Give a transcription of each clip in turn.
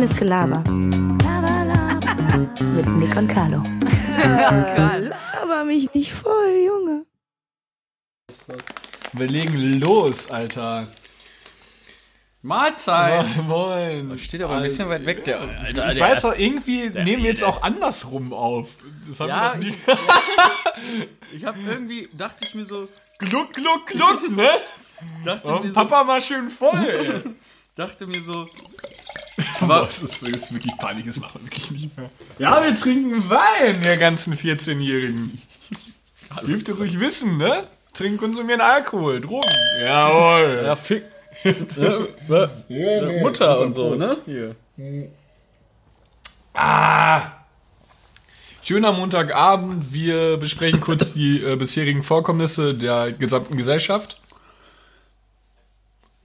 Reines Gelaber. Laber, laber. Mit Nick und Carlo. Laber mich nicht voll, Junge. Wir legen los, Alter. Mahlzeit. Moin. Steht aber ein bisschen weit weg, der Alter. Ich der, weiß doch, irgendwie nehmen wir jetzt auch andersrum auf. Das haben Ja, wir noch nie. ich habe irgendwie, dachte ich mir so, Gluck, gluck, gluck, ne? dachte, Oh, mir so Papa mal schön voll. dachte mir so, Aber es ist, es ist wirklich peinlich, das machen wir wirklich nicht mehr. Ja, wir trinken Wein, ihr ganzen 14-Jährigen. Dürft ihr ruhig wissen, ne? Trinken, konsumieren Alkohol, Drogen. Jawohl. ja, fick. ne? Mutter und so, ne? Hier. Ah. Schöner Montagabend. Wir besprechen kurz die äh, bisherigen Vorkommnisse der gesamten Gesellschaft.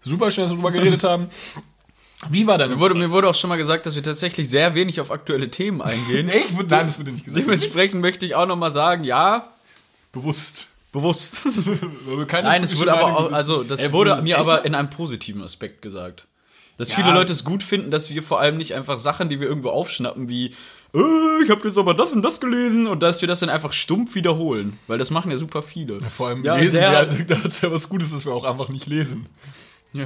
Super schön, dass wir drüber geredet haben. Wie war deine Mir wurde, mir wurde auch schon mal gesagt, dass wir tatsächlich sehr wenig auf aktuelle Themen eingehen. Echt? Nein, das wurde nicht gesagt. Dementsprechend möchte ich auch noch mal sagen, ja, Bewusst. bewusst. Nein, es wurde aber auch, also das Ey, wurde das mir aber in einem positiven Aspekt gesagt. Dass viele Ja. Leute es gut finden, dass wir vor allem nicht einfach Sachen, die wir irgendwo aufschnappen, wie äh, ich habe jetzt aber das und das gelesen und dass wir das dann einfach stumpf wiederholen, weil das machen ja super viele. Vor allem Ja, lesen wir halt, da hat's ja was Gutes, dass wir auch einfach nicht lesen. Ja.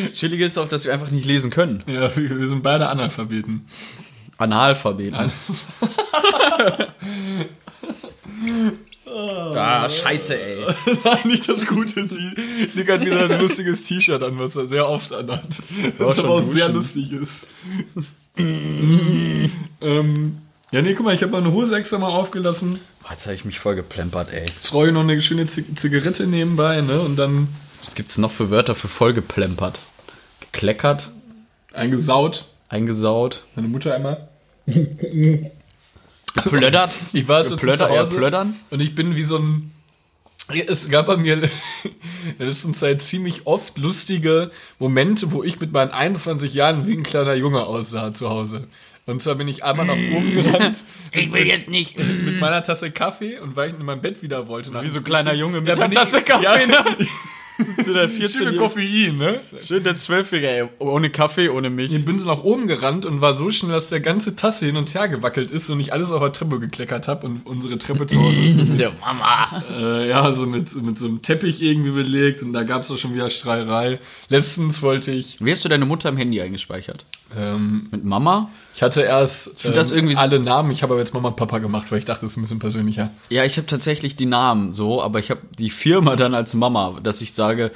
Das Chillige ist auch, dass wir einfach nicht lesen können. Ja, wir sind beide Analphabeten. Analphabeten. Ah, scheiße, ey. Nein, nicht das gute Ziel. Nick hat wieder ein lustiges T-Shirt an, was er sehr oft anhat. Was aber auch duschen. sehr lustig ist. ähm, ja, nee, guck mal, ich habe meine Hose extra mal aufgelassen. Boah, Jetzt habe ich mich voll geplempert, ey. Jetzt roll ich noch eine schöne Zig Zigarette nebenbei, ne? Und dann Was gibt's noch für Wörter für voll geplempert? Gekleckert, eingesaut. eingesaut, Meine Mutter einmal. geplöddert. Ich war so ja, Hause plöddern. und ich bin wie so ein. Es gab bei mir in der letzten Zeit ziemlich oft lustige Momente, wo ich mit meinen 21 Jahren wie ein kleiner Junge aussah zu Hause. Und zwar bin ich einmal nach oben gerannt Ich will jetzt nicht. mit meiner Tasse Kaffee und weil ich in mein Bett wieder wollte. Wie so ein kleiner Junge mit Ja, ich- Tasse Kaffee. Ja, ne? Zu der 14 Schöne Koffein, ne? Schön der Zwölfjährige, ey. Ohne Kaffee, ohne Milch. Ich bin so nach oben gerannt und war so schnell, dass der ganze Tasse hin und her gewackelt ist und ich alles auf der Treppe gekleckert habe und unsere Treppe zu Hause ist so mit, Der Mama. äh, ja, so mit, mit so einem Teppich irgendwie belegt und da gab es auch schon wieder Streiterei. Letztens wollte ich, Wie hast du deine Mutter im Handy eingespeichert? Ähm, Mit Mama? ich hatte erst ähm, das irgendwie so- alle Namen, ich habe aber jetzt Mama und Papa gemacht, weil ich dachte, das ist ein bisschen persönlicher. Ja, ich habe tatsächlich die Namen so, aber ich habe die Firma dann als Mama, dass ich sage,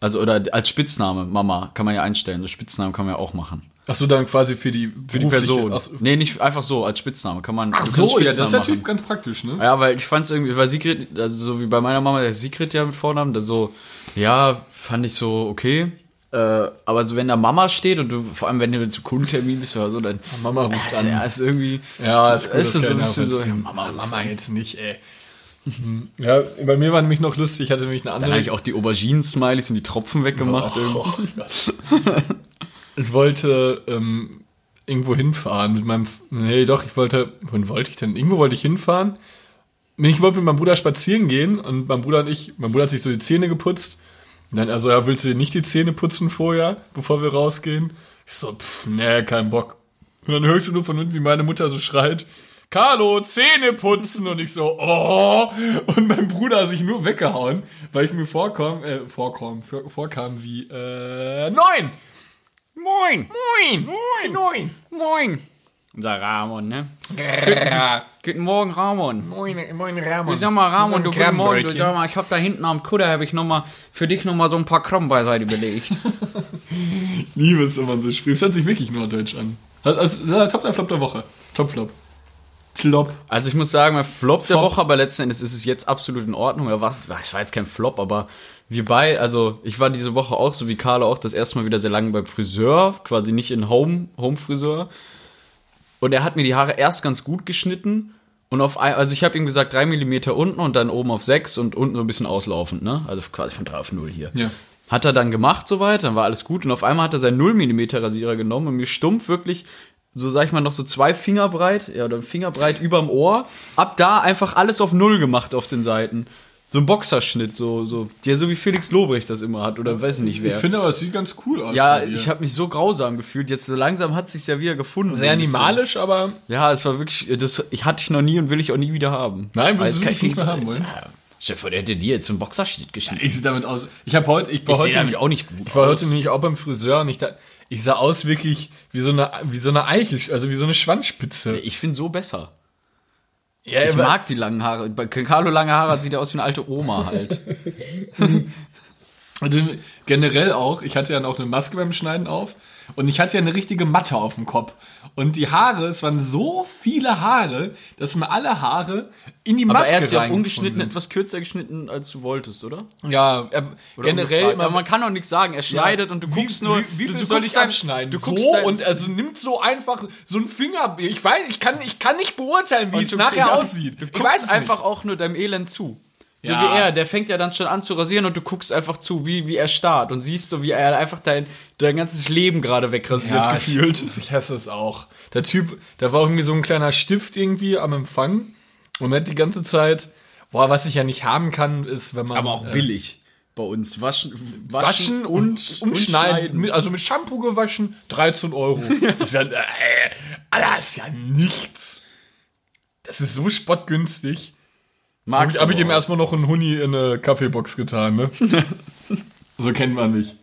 also oder als Spitzname Mama kann man ja einstellen. So Spitznamen kann man ja auch machen. Ach so, dann quasi für die Für die Person. Ach, so, nee, nicht einfach so als Spitzname kann man. ach so, ja, das ist natürlich machen. ganz praktisch, ne? Ja, weil ich fand es irgendwie, weil Sigrid, also so wie bei meiner Mama, der Sigrid ja mit Vornamen, dann so, ja, fand ich so okay. Äh, aber so wenn da Mama steht und du, vor allem wenn du zu Kundentermin bist oder so, dann Mama ruft ist, an. ja, ist irgendwie. Ja, ist gut. Ist das so ein bisschen so, ja, Mama, Mama jetzt nicht, ey. Ja, bei mir war nämlich noch lustig, ich hatte nämlich eine Dann andere. habe ich auch die Auberginen-Smileys und die Tropfen weggemacht. irgendwie. Ich wollte ähm, irgendwo hinfahren mit meinem. F- Nee, doch, ich wollte. Wohin wollte ich denn? Irgendwo wollte ich hinfahren. Nee, ich wollte mit meinem Bruder spazieren gehen und mein Bruder und ich, mein Bruder hat sich so die Zähne geputzt. Dann, also, ja, willst du nicht die Zähne putzen vorher, bevor wir rausgehen? Ich so, pff, nee, kein Bock. Und dann hörst du nur von unten, wie meine Mutter so schreit, Carlo, Zähne putzen! Und ich so, oh! Und mein Bruder hat sich nur weggehauen, weil ich mir vorkam, äh, vorkam, vor, vorkam wie, äh, neun! Moin! Moin! Moin! Moin! Moin! Unser Ramon, ne? Guten Morgen, Ramon. Moin, moin, Ramon. Ich sag mal, Ramon, du guten Morgen. Du sag mal, ich hab da hinten am Kutter, habe ich noch mal für dich noch mal so ein paar Kram beiseite belegt. Liebe es, wenn man so spricht. Es hört sich wirklich norddeutsch an. Also, Top der Flop der Woche. Top Flop. Flop. Also ich muss sagen, mein Flop der Flop. Woche, aber letzten Endes ist es jetzt absolut in Ordnung. Oder war, es war jetzt kein Flop, aber wir beide, also ich war diese Woche auch, so wie Carlo auch, das erste Mal wieder sehr lange beim Friseur, quasi nicht in Home, Home Friseur. Und er hat mir die Haare erst ganz gut geschnitten. Und auf ein, also ich habe ihm gesagt, drei Millimeter unten und dann oben auf sechs und unten so ein bisschen auslaufend, ne? Also quasi von 3 auf 0 hier. Ja. Hat er dann gemacht soweit, dann war alles gut und auf einmal hat er seinen 0 mm Rasierer genommen und mir stumpf wirklich, so sag ich mal, noch so zwei Finger breit, ja, oder Finger breit überm Ohr, ab da einfach alles auf Null gemacht auf den Seiten. So ein Boxerschnitt, so, so, der so wie Felix Lobrecht das immer hat, oder weiß ich nicht Ich wer. finde aber, es sieht ganz cool aus. ja, ich habe mich so grausam gefühlt. Jetzt so langsam hat sich's ja wieder gefunden. sehr so animalisch, aber Ja, es war wirklich, das ich hatte ich noch nie und will ich auch nie wieder haben. Nein, Weil willst es du kein wirklich nicht mehr Felix- haben wollen? Ja. Stefan, der hätte dir jetzt einen Boxerschnitt geschnitten. ich sehe damit aus. Ich habe heute, ich war Ich heute nämlich auch nicht gut Ich war aus. heute nämlich auch beim Friseur und ich da, ich sah aus wirklich wie so eine, wie so eine Eichel, also wie so eine Schwanzspitze. Ich finde so besser. Ja, Ich mag die langen Haare. Bei Carlo lange Haare sieht er aus wie eine alte Oma halt. Also generell auch, ich hatte ja auch eine Maske beim Schneiden auf und ich hatte ja eine richtige Matte auf dem Kopf. Und die Haare, es waren so viele Haare, dass mir alle Haare in die Aber Maske er hat ja ungeschnitten sind. etwas kürzer geschnitten, als du wolltest, oder? Ja, er, Oder generell immer Aber man kann auch nichts sagen. Er schneidet und du guckst wie, nur. Wie, wie du viel soll ich abschneiden? Du so guckst dein- und also nimmt so einfach so ein Finger. Ich weiß, ich kann, ich kann nicht beurteilen, wie und es du- nachher ja, aussieht. Du ich guckst einfach auch nur deinem Elend zu. So Ja. wie er, der fängt ja dann schon an zu rasieren und du guckst einfach zu, wie, wie er starrt und siehst so, wie er einfach dein, dein ganzes Leben gerade wegrasiert ja, gefühlt. Ich, ich hasse es auch. Der Typ, da war irgendwie so ein kleiner Stift irgendwie am Empfang und hat die ganze Zeit, boah, was ich ja nicht haben kann, ist, wenn man Aber auch äh, billig bei uns. Waschen, waschen und umschneiden, Mit, also mit Shampoo gewaschen, 13 Euro. ist ja, äh, Alter, ist ja nichts. Das ist so spottgünstig. Mag Habe ich, hab ich ihm erstmal noch einen Huni in eine Kaffeebox getan, ne? so kennt man mich.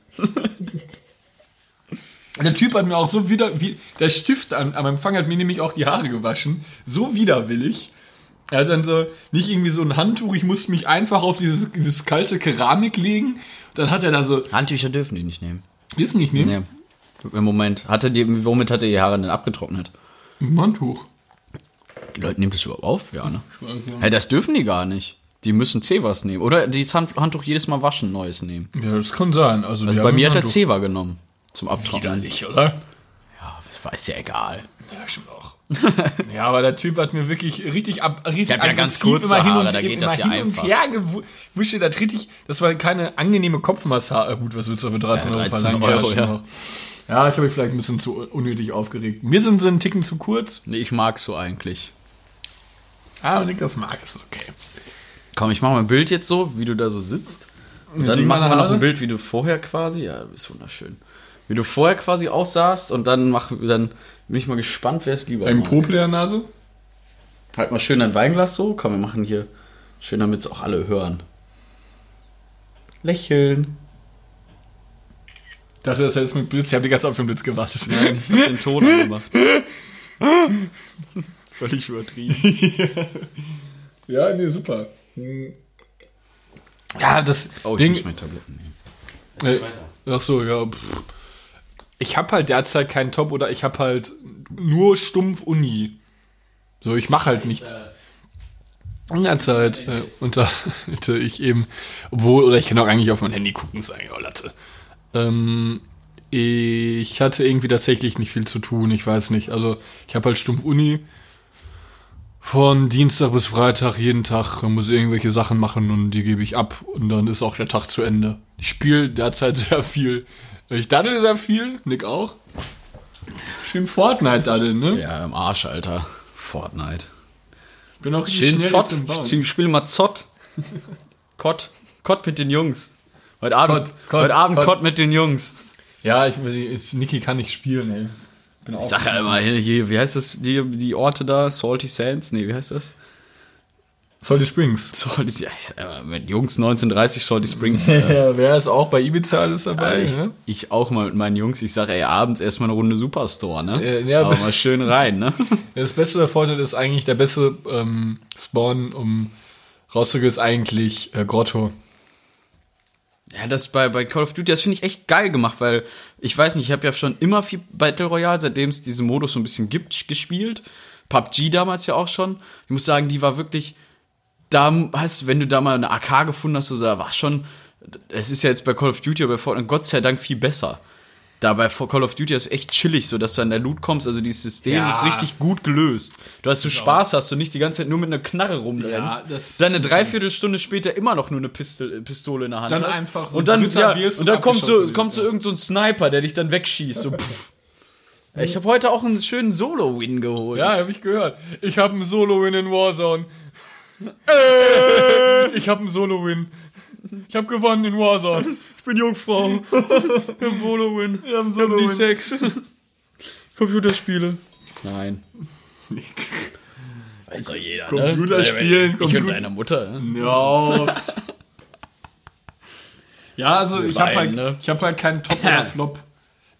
Der Typ hat mir auch so wieder, wie, der Stift an, am Empfang hat mir nämlich auch die Haare gewaschen. So widerwillig. Er hat dann so, nicht irgendwie so ein Handtuch, ich musste mich einfach auf dieses, dieses kalte Keramik legen. Dann hat er da so, Handtücher dürfen die nicht nehmen. wissen nicht, ne? Nee. Im Moment. Hatte die, womit hat er die Haare denn abgetrocknet? Ein Handtuch. Die Leute nehmen das überhaupt auf? Ja, ne? Hey, das dürfen die gar nicht. Die müssen Cevas nehmen. Oder Hand- Handtuch jedes Mal waschen, neues nehmen. Ja, das kann sein. Also, Also die bei mir hat er. Ceva genommen. Zum Abtrocknen. Widerlich, oder? Ja, das ist ja egal. Ja, stimmt auch. ja, aber der Typ hat mir wirklich richtig ab, richtig Ich hab ja ganz kurze hin Haare, und, da geht immer das ja hin einfach. und her gewuscht. Das richtig, das war keine angenehme Kopfmassage. Gut, was willst du für 13 Ja, Euro 13 verlangen? Euro, schon ja. Ja, ich habe mich vielleicht ein bisschen zu unnötig aufgeregt. Mir sind sie einen Ticken zu kurz. Nee, ich mag so eigentlich. Ah, Niklas mag es, okay. Komm, ich mache mal ein Bild jetzt so, wie du da so sitzt. Und dann machen wir noch ein Bild, wie du vorher quasi, ja, du bist wunderschön. Wie du vorher quasi aussahst und dann mach, dann bin ich mal gespannt, wer es lieber Ein. Popel in der Nase? Halt mal schön dein Weinglas so. Komm, wir machen hier schön, damit es auch alle hören. Lächeln. Ich dachte, das hättest mit Blitz. Ich habe die ganze Zeit auf den Blitz gewartet. Nein, ich hab den Ton angemacht. Völlig übertrieben. Ja, nee, super. Hm. Ja, das Oh, ich Ding. muss meine Tabletten nehmen. Äh, ach so, ja. pff. Ich habe halt derzeit keinen Top oder ich habe halt nur stumpf Uni. So, ich mache halt nichts. In der Zeit äh, unterhalte ich eben, obwohl, oder ich kann auch eigentlich auf mein Handy gucken, eigentlich auch Latte. Ähm, ich hatte irgendwie tatsächlich nicht viel zu tun, ich weiß nicht. Also, ich habe halt stumpf Uni. Von Dienstag bis Freitag jeden Tag muss ich irgendwelche Sachen machen und die gebe ich ab und dann ist auch der Tag zu Ende. Ich spiele derzeit sehr viel. Ich daddel sehr viel, Nick auch. Schön Fortnite daddeln, ne? Ja, im Arsch, Alter. Fortnite. Bin auch richtig Schön schnell Zott. Ich spiele mal Zott. Kott. Kott mit den Jungs. Heute Abend, Kott, Kott, heute Abend Kott. Kott mit den Jungs. Ja, ich, ich, Niki kann nicht spielen, ey. Bin Ich sag ja immer, hier, wie heißt das, die, die Orte da? Salty Sands? Nee, wie heißt das? Salty Springs. Salty, ja, ich sag immer, mit Jungs 1930 Salty Springs. Ja, wer ist auch bei Ibiza alles dabei, ich, ne? ich auch mal mit meinen Jungs, ich sage, ey, abends erstmal eine Runde Superstore, ne? Äh, ja, Aber aber- mal schön rein, ne? Das Beste der Vorteil ist eigentlich, der beste ähm, Spawn, um rauszugehen, ist eigentlich äh, Grotto. Ja, das bei, bei Call of Duty, das finde ich echt geil gemacht, weil ich weiß nicht, ich habe ja schon immer viel Battle Royale, seitdem es diesen Modus so ein bisschen gibt, gespielt. PUBG damals ja auch schon. Ich muss sagen, die war wirklich, da hast wenn du da mal eine AK gefunden hast, so, war schon, es ist ja jetzt bei Call of Duty, aber bei Fortnite Gott sei Dank viel besser. Da bei Call of Duty ist echt chillig, so dass du an der Loot kommst. Also dieses System Ja. ist richtig gut gelöst. Du hast so Spaß, hast du nicht die ganze Zeit nur mit einer Knarre rumrennst. Ja, das dann eine Dreiviertelstunde später immer noch nur eine Pistole, Pistole in der Hand Dann hast. einfach so und dann, ja, wirst und dann kommt so, kommt so irgend so ein Sniper, der dich dann wegschießt. So, pff. Ich habe heute auch einen schönen Solo-Win geholt. Ja, habe ich gehört. Ich habe einen Solo in Warzone. Ich habe einen Solo-Win. Ich habe gewonnen in Warzone. Ich bin Jungfrau. Im Solo-Win. Wir haben Ich hab nie. Sex. Computerspiele. Nein. Weiß doch jeder, Computerspielen, Ich Computer- und deine Mutter. Ne? Ja. ja, also Wir ich habe halt, ne? ich hab halt keinen Top oder Flop.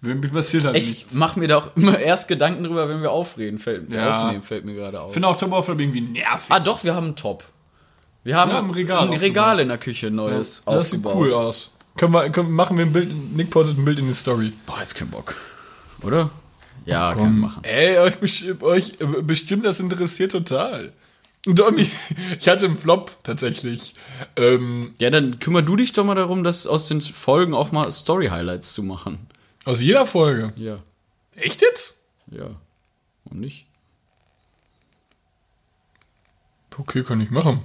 Mir passiert halt Ich nichts. mach mir doch immer erst Gedanken drüber, wenn wir aufreden. Fällt, Ja. aufnehmen, fällt mir gerade auf. Ich finde auch Top oder Flop irgendwie nervig. Ah, doch, wir haben einen Top. Wir haben Wir haben ein Regal ein Regal in der Küche, ein neues. das sieht cool aus. Können wir, können, machen wir ein Bild, Nick postet ein Bild in die Story. Boah, jetzt kein Bock. Oder? Ja, können wir machen. Ey, euch, euch bestimmt das interessiert total. Und Domi, ich hatte einen Flop tatsächlich. Ähm, Ja, dann kümmer du dich doch mal darum, dass aus den Folgen auch mal Story-Highlights zu machen. aus jeder Folge. Ja, Echt jetzt? ja. Und nicht? Okay, kann ich machen.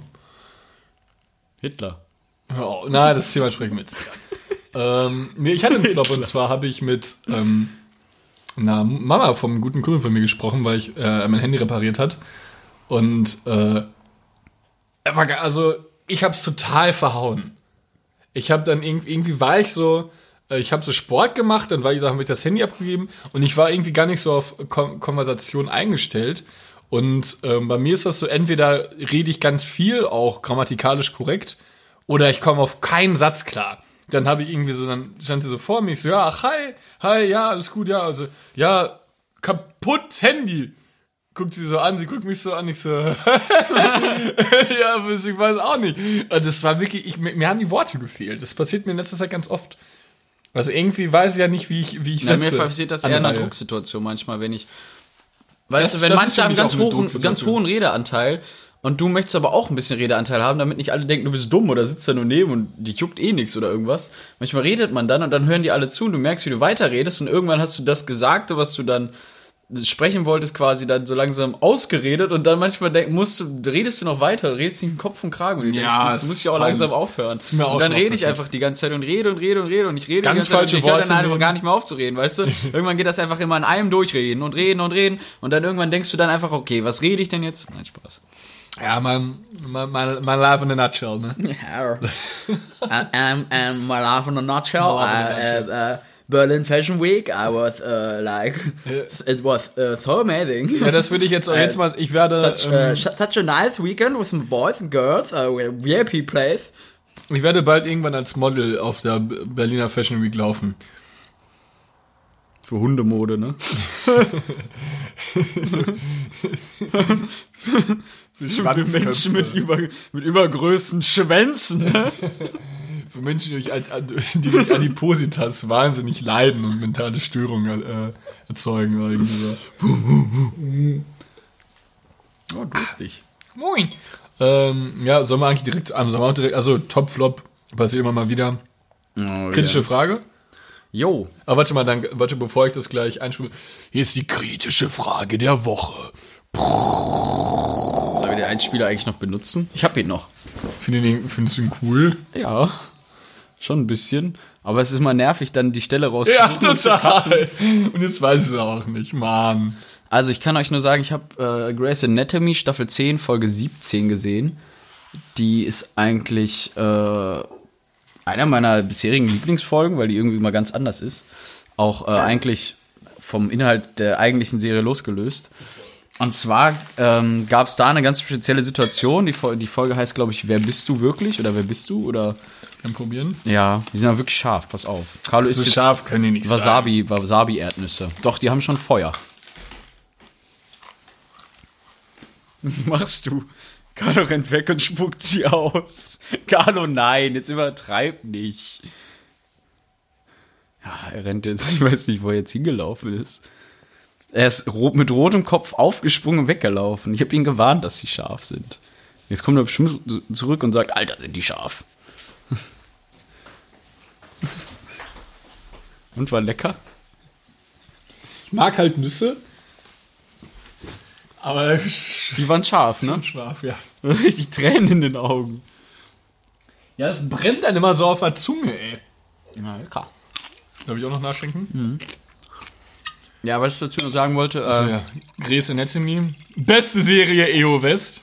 Hitler. Oh, na, das Thema sprechen wir jetzt. Ähm, nee, ich hatte einen Flop und zwar habe ich mit ähm, einer Mama vom guten Kumpel von mir gesprochen, weil ich äh, mein Handy repariert hat. Und äh, also ich habe es total verhauen. Ich habe dann irgendwie, irgendwie war ich so, äh, ich habe so Sport gemacht, dann war ich, dann habe ich das Handy abgegeben und ich war irgendwie gar nicht so auf Kon Konversation eingestellt. Und ähm, bei mir ist das so, entweder rede ich ganz viel, auch grammatikalisch korrekt, oder ich komme auf keinen Satz klar. Dann habe ich irgendwie so, dann stand sie so vor mir, ich so, ja, ach, hi, hi, ja, alles gut, ja, also, ja, kaputt Handy. Guckt sie so an, sie guckt mich so an, ich so, ja, ich weiß auch nicht. Und Das war wirklich, ich, mir, mir haben die Worte gefehlt. Das passiert mir in letzter Zeit ganz oft. Also irgendwie weiß ich ja nicht, wie ich, wie ich Na, mir setze. passiert das eher in einer. Drucksituation manchmal, wenn ich. Weißt Das- du, wenn manche haben ganz hohen, ganz hohen Redeanteil und du möchtest aber auch ein bisschen Redeanteil haben, damit nicht alle denken, du bist dumm oder sitzt da nur neben und die juckt eh nichts oder irgendwas. Manchmal redet man dann und dann hören die alle zu und du merkst, wie du weiterredest und irgendwann hast du das Gesagte, was du dann sprechen wolltest, quasi dann so langsam ausgeredet und dann manchmal denk, musst du, redest du noch weiter, redest nicht im Kopf und Kragen und du Ja, denkst, jetzt muss ich auch langsam aufhören. und dann rede ich einfach die ganze Zeit und rede und rede und rede und ich rede Ganz die ganze Zeit falsche und ich höre Worte dann einfach nehmen. gar nicht mehr aufzureden, weißt du? Irgendwann geht das einfach immer in einem durchreden und reden und reden und dann irgendwann denkst du dann einfach, okay, was rede ich denn jetzt? Nein, Spaß. Ja, mein, mein, mein, mein Life in a nutshell, ne? um, um, my life in a nutshell, My a uh, uh, Berlin Fashion Week, I was uh, like, it was uh, so amazing. Ja, das würde ich jetzt, jetzt mal, ich werde, Such, ähm, such a nice weekend with some boys and girls, uh, VIP place. ich werde bald irgendwann als Model auf der Berliner Fashion Week laufen. Für Hundemode, ne? Für Menschen mit, über, mit übergrößten Schwänzen. Ne? Für Menschen, die durch, Adipositas wahnsinnig leiden und mentale Störungen äh, erzeugen. Irgendwie. Oh, lustig. Moin. Ähm, ja, sollen wir eigentlich direkt, also am Sommer auch direkt, also Top-Flop passiert immer mal wieder. Oh, Kritische yeah. Frage? Jo. Aber warte mal, dann, warte, bevor ich das gleich einspiele. Hier ist die kritische Frage der Woche. Brrr. 1-Spieler eigentlich noch benutzen? Ich habe ihn noch. Find ihn, findest du ihn cool? Ja. Schon ein bisschen. Aber es ist mal nervig, dann die Stelle raus. Ja, total. Und, jetzt weiß ich es auch nicht, Mann. Also ich kann euch nur sagen, ich habe äh, Grey's Anatomy Staffel 10, Folge 17 gesehen. Die ist eigentlich äh, einer meiner bisherigen Lieblingsfolgen, weil die irgendwie mal ganz anders ist. Auch äh, eigentlich vom Inhalt der eigentlichen Serie losgelöst. Und zwar ähm, gab es da eine ganz spezielle Situation. Die, Fol die Folge heißt, glaube ich, Wer bist du wirklich? Oder Wer bist du? Oder Kann probieren. ja, die sind aber wirklich scharf, pass auf. Carlo ist jetzt scharf können die nicht sein. Wasabi, Wasabi-Erdnüsse. Doch, die haben schon Feuer. Machst du? Carlo rennt weg und spuckt sie aus. Carlo, nein, jetzt übertreib nicht. Ja, er rennt jetzt, ich weiß nicht, wo er jetzt hingelaufen ist. Er ist ro mit rotem Kopf aufgesprungen und weggelaufen. Ich habe ihn gewarnt, dass sie scharf sind. Jetzt kommt er bestimmt zurück und sagt, Alter, sind die scharf. Und war lecker? Ich mag halt Nüsse. Aber Die waren scharf, ne? scharf, ja. Richtig Tränen in den Augen. Ja, es brennt dann immer so auf der Zunge, ey. Ja, lecker. Darf ich auch noch nachschenken? Ja, was ich dazu noch sagen wollte, äh, Also ja, Grey's Anatomy. Beste Serie EO West.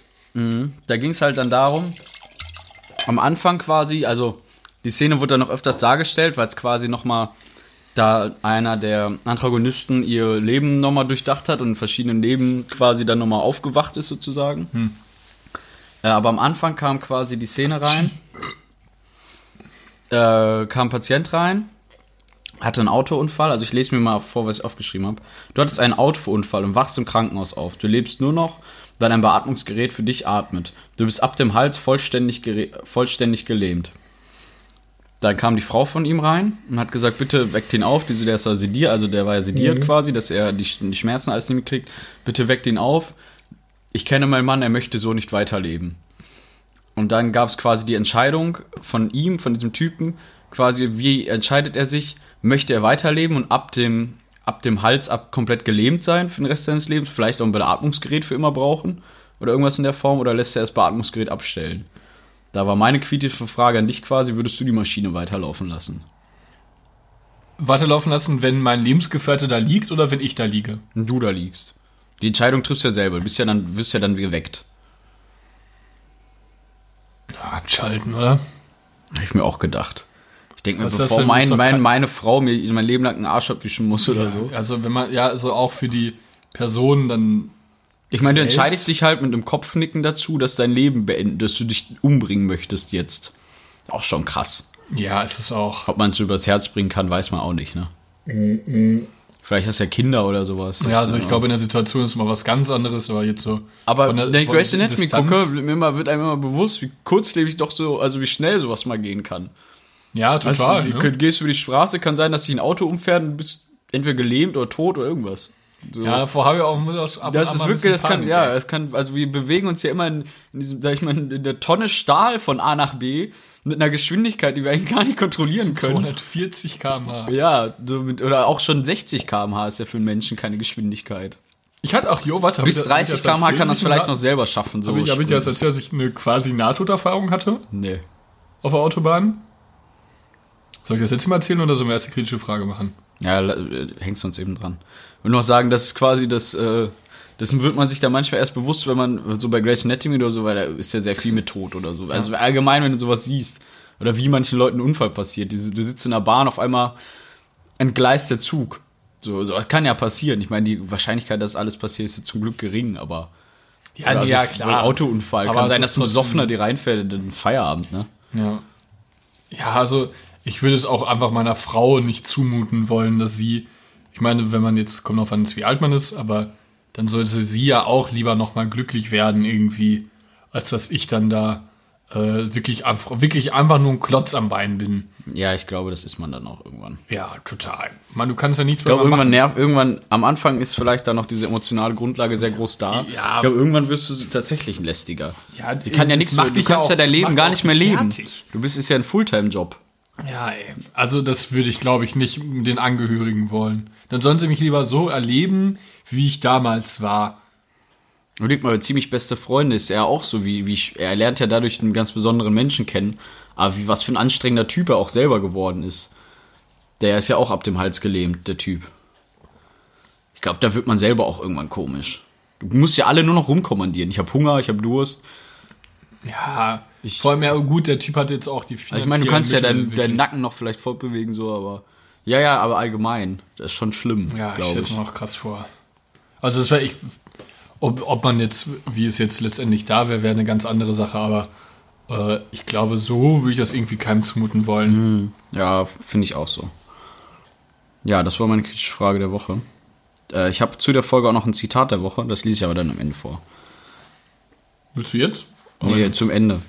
Da ging es halt dann darum, am Anfang quasi, also die Szene wurde dann noch öfters dargestellt, weil es quasi nochmal da einer der Antagonisten ihr Leben nochmal durchdacht hat und in verschiedenen Leben quasi dann nochmal aufgewacht ist sozusagen. Äh, aber am Anfang kam quasi die Szene rein, äh, kam Patient rein, hatte einen Autounfall, also ich lese mir mal vor, was ich aufgeschrieben habe. Du hattest einen Autounfall und wachst im Krankenhaus auf. Du lebst nur noch, weil ein Beatmungsgerät für dich atmet. Du bist ab dem Hals vollständig, vollständig gelähmt. Dann kam die Frau von ihm rein und hat gesagt, bitte weckt ihn auf. Der ist ja sediert, also der war ja sediert quasi, dass er die, die Schmerzen alles nicht mehr kriegt. Bitte weckt ihn auf. Ich kenne meinen Mann, er möchte so nicht weiterleben. Und dann gab es quasi die Entscheidung von ihm, von diesem Typen, quasi, wie entscheidet er sich, möchte er weiterleben und ab dem, ab dem Hals ab komplett gelähmt sein für den Rest seines Lebens, vielleicht auch ein Beatmungsgerät für immer brauchen oder irgendwas in der Form oder lässt er das Beatmungsgerät abstellen? Da war meine kritische Frage an dich quasi, würdest du die Maschine weiterlaufen lassen? Weiterlaufen lassen, wenn mein Lebensgefährte da liegt oder wenn ich da liege? Wenn du da liegst. Die Entscheidung triffst du ja selber, du bist ja dann, wirst ja dann geweckt. Abschalten, oder? Habe ich mir auch gedacht. Ich denke mir, bevor mein, mein, meine Frau mir mein Leben lang einen Arsch abwischen muss oder so. Also wenn man, ja, also auch für die Person dann. Ich meine, du entscheidest dich halt mit einem Kopfnicken dazu, dass dein Leben beenden, dass du dich umbringen möchtest jetzt. Auch schon krass. Ja, es ist auch. Ob man es so übers Herz bringen kann, weiß man auch nicht, ne? Vielleicht hast du ja Kinder oder sowas. Das- Ja, also ich glaube, in der Situation ist mal was ganz anderes, aber jetzt so. Aber der- wenn ich Grey's Anatomy gucke, mir immer, wird einem immer bewusst, wie kurzlebig doch so, also wie schnell sowas mal gehen kann. Ja, total. du, du ne? gehst über die Straße, kann sein, dass sich ein Auto umfährt und du bist entweder gelähmt oder tot oder irgendwas. So. Ja, davor habe ich auch muss auch Das ist wirklich, das kann, ja, es kann, also wir bewegen uns ja immer in, in diesem, sag ich mal, in der Tonne Stahl von A nach B mit einer Geschwindigkeit, die wir eigentlich gar nicht kontrollieren können. 240 km/h. Ja, so mit, oder auch schon 60 km/h ist ja für einen Menschen keine Geschwindigkeit. Ich hatte auch, jo, warte. Bis ich das- hab ich 30 das km/h kann das vielleicht noch selber schaffen. So Hab ich, hab ich dir das erzählt, dass ich eine quasi Nahtoderfahrung hatte Nee. auf der Autobahn? Soll ich das jetzt mal erzählen oder sollen wir erst die kritische Frage machen? Ja, äh, hängst uns eben dran. Und noch sagen, das ist quasi das, äh, dessen wird man sich da manchmal erst bewusst, wenn man so bei Grace Anatomy oder so, weil da ist ja sehr viel mit Tod oder so. Also allgemein, wenn du sowas siehst. Oder wie manchen Leuten ein Unfall passiert. Du sitzt in der Bahn, auf einmal entgleist der Zug. So, so, das kann ja passieren. Ich meine, die Wahrscheinlichkeit, dass alles passiert, ist ja zum Glück gering, aber. Ja, Oder ja, also, klar. Autounfall. Aber kann sein, dass ein Besoffener die reinfällt, dann Feierabend, ne? Ja. Ja, also ich würde es auch einfach meiner Frau nicht zumuten wollen, dass sie, ich meine, wenn man jetzt, kommt auf an, wie alt man ist, aber dann sollte sie ja auch lieber nochmal glücklich werden irgendwie, als dass ich dann da äh, wirklich, einfach, wirklich einfach nur ein Klotz am Bein bin. Ja, ich glaube, das ist man dann auch irgendwann. Ja, total. Man, du kannst ja nichts Ich glaube, mehr irgendwann machen. nervt, irgendwann, am Anfang ist vielleicht da noch diese emotionale Grundlage sehr groß da. Ja. Ich glaube, irgendwann wirst du tatsächlich ein lästiger. Ja, Die kann ja nichts macht mehr, du kannst ja, dein Leben gar nicht mehr leben. fertig. Du bist, ist ja ein Fulltime-Job. Ja, ey. Also das würde ich, glaube ich, nicht den Angehörigen wollen. Dann sollen sie mich lieber so erleben, wie ich damals war. Überleg mal, ziemlich beste Freunde ist er auch so, wie, wie ich, er lernt ja dadurch einen ganz besonderen Menschen kennen. Aber wie, was für ein anstrengender Typ er auch selber geworden ist. Der ist ja auch ab dem Hals gelähmt, der Typ. Ich glaube, da wird man selber auch irgendwann komisch. Du musst ja alle nur noch rumkommandieren. Ich habe Hunger, ich habe Durst. Ja, ich, vor allem ja gut, der Typ hat jetzt auch die Also ich meine, du kannst ja deinen, deinen Nacken noch vielleicht fortbewegen, so, aber. Ja, ja, aber allgemein. Das ist schon schlimm, Ja, ich stelle es mir auch krass vor. Also das wäre ich, ob, ob man jetzt, wie es jetzt letztendlich da wäre, wäre eine ganz andere Sache, aber äh, ich glaube, so würde ich das irgendwie keinem zumuten wollen. Ja, finde ich auch so. Ja, das war meine kritische Frage der Woche. Äh, ich habe zu der Folge auch noch ein Zitat der Woche, das lese ich aber dann am Ende vor. Willst du jetzt? Nee, zum Ende.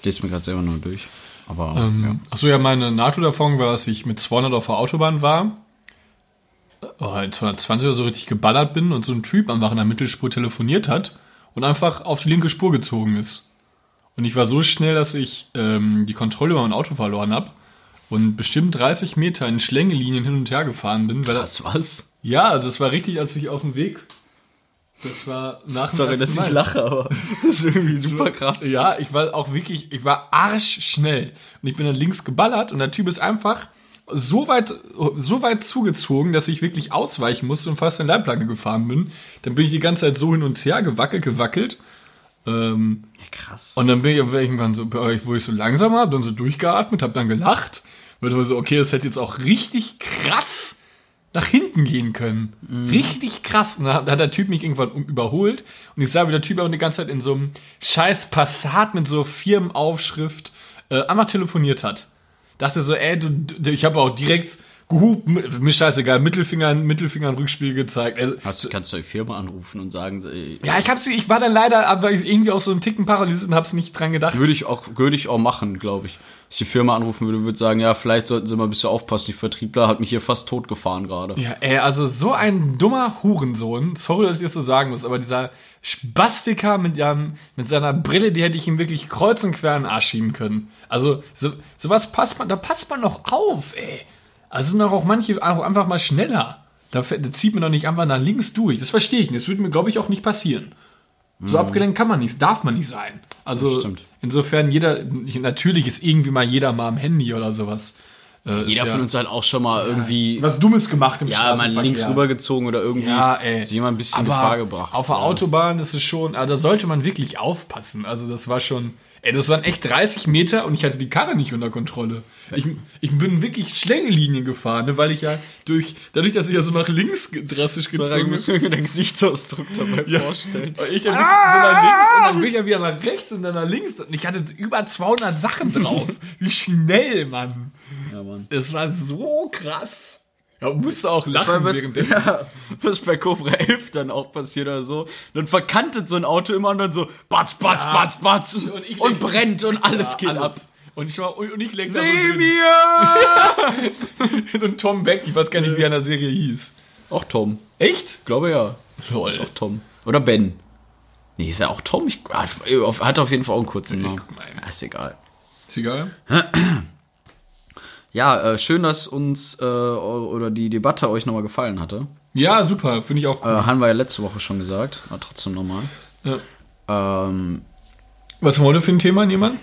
Ich lese mir gerade selber nur durch. Aber Ähm, Achso, ja, meine NATO-Erfahrung war, dass ich mit 200 auf der Autobahn war, oh, 220 oder so richtig geballert bin und so ein Typ einfach in der Mittelspur telefoniert hat und einfach auf die linke Spur gezogen ist. Und ich war so schnell, dass ich ähm, die Kontrolle über mein Auto verloren habe und bestimmt 30 Meter in Schlängelinien hin und her gefahren bin. Weil ja. was, was? ja, das war richtig, als ich auf dem Weg. Das war nach Sorry, dass ich lache, aber das ist irgendwie super krass. Ja, ich war auch wirklich, ich war arschschnell. Und ich bin dann links geballert und der Typ ist einfach so weit, so weit zugezogen, dass ich wirklich ausweichen musste und fast in Leitplanke gefahren bin. Dann bin ich die ganze Zeit so hin und her gewackelt, gewackelt. Ähm, Ja, krass. und dann bin ich irgendwann so, wo ich so langsam habe, dann so durchgeatmet, habe dann gelacht. Weil ich so, okay, das hätte jetzt auch richtig krass nach hinten gehen können. Richtig krass. Und dann hat der Typ mich irgendwann überholt. Und ich sah, wie der Typ aber die ganze Zeit in so einem scheiß Passat mit so Firmenaufschrift äh, einmal telefoniert hat. Dachte so, ey, du, du ich habe auch direkt gehupt, mir scheißegal, Mittelfinger, Mittelfinger in Rückspiel gezeigt. Also, Hast, kannst du die Firma anrufen und sagen, ey, ja, ich hab's, ich war dann leider, aber irgendwie auch so einen Ticken paralysiert und hab's nicht dran gedacht. würde ich auch, würde ich auch machen, glaube ich. Ich die Firma anrufen würde, würde sagen, ja, vielleicht sollten sie mal ein bisschen aufpassen. Die Vertriebler hat mich hier fast tot gefahren gerade. Ja, ey, also so ein dummer Hurensohn. Sorry, dass ich das so sagen muss, aber dieser Spastiker mit, ja, mit seiner Brille, die hätte ich ihm wirklich kreuz und quer in den Arsch schieben können. Also, so, sowas passt man, da passt man noch auf, ey. Also sind doch auch manche auch einfach mal schneller. Da, zieht man doch nicht einfach nach links durch. Das verstehe ich nicht. Das würde mir, glaube ich, auch nicht passieren. So abgelenkt kann man nicht, darf man nicht sein. Also insofern jeder, natürlich ist irgendwie mal jeder mal am Handy oder sowas. Äh, Jeder ja von uns hat auch schon mal irgendwie, was Dummes gemacht im ja, mal links rübergezogen oder irgendwie Ja, sich jemand ein bisschen in Aber Gefahr gebracht. Auf der ja. Autobahn ist es schon, also da sollte man wirklich aufpassen. Also das war schon, ey, das waren echt 30 Meter und ich hatte die Karre nicht unter Kontrolle. Ich, ich bin wirklich Schlängelinien gefahren, ne, weil ich ja durch, dadurch, dass ich ja so nach links drastisch gezogen musst bin. du mir den Gesichtsausdruck dabei Ja. vorstellen. Ich dann wirklich so nach links und dann bin ich ja wieder nach rechts und dann nach links und ich hatte über 200 Sachen drauf. Wie schnell, Mann. Ja, Mann. Das war so krass. Ja, musste auch lachen was, währenddessen. ja, was bei Cobra 11 dann auch passiert oder so. Dann verkantet so ein Auto immer und dann so batz, batz, Ja. batz, batz Und und, ich- brennt und alles geht ab. Alles. Und ich war, und und ich lenk da so Seh drin. mir! Und Tom Beck, ich weiß gar nicht, wie er in der Serie hieß. Auch Tom. Echt? Glaube ja. Lol. Ist auch Tom. Oder Ben. Nee, ist ja auch Tom. Ich, hat auf jeden Fall auch einen kurzen Namen. Ja, ist egal. Ist egal. Ja, äh, schön, dass uns äh, oder die Debatte euch nochmal gefallen hatte. Ja, super. Finde ich auch Äh, cool. haben wir ja letzte Woche schon gesagt, aber trotzdem nochmal. Ja. Ähm, Was haben wir heute für ein Thema, jemand?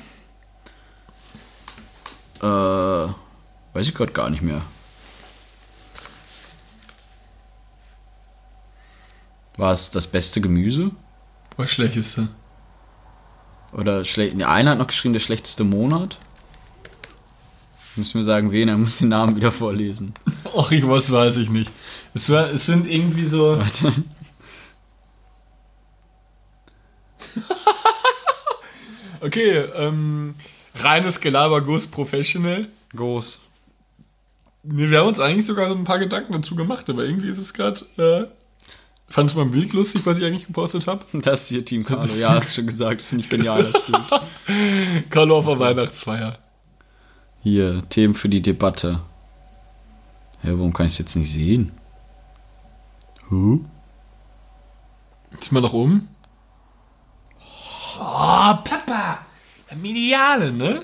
äh, weiß ich gerade gar nicht mehr. War es das beste Gemüse? Was schlechteste? Oder schlecht. Nee, einer hat noch geschrieben, der schlechteste Monat. Müssen wir sagen, wen, er muss den Namen wieder vorlesen. Ach, ich was weiß ich nicht. Es, war, es sind irgendwie so. Warte. Okay, ähm, reines Gelaber Ghost Professional. Groß. Nee, wir haben uns eigentlich sogar so ein paar Gedanken dazu gemacht, aber irgendwie ist es gerade. Äh, fand es mal ein Bild lustig, was ich eigentlich gepostet habe. Das ist hier Team Carlo. Das Ja, hast schon gesagt. Finde ich genial, das Bild. Carlo auf der Weihnachtsfeier. Hier, Themen für die Debatte. Hä, warum kann ich es jetzt nicht sehen? Huh? Zieh mal nach oben. Oh, Papa! Der Mediale, ne?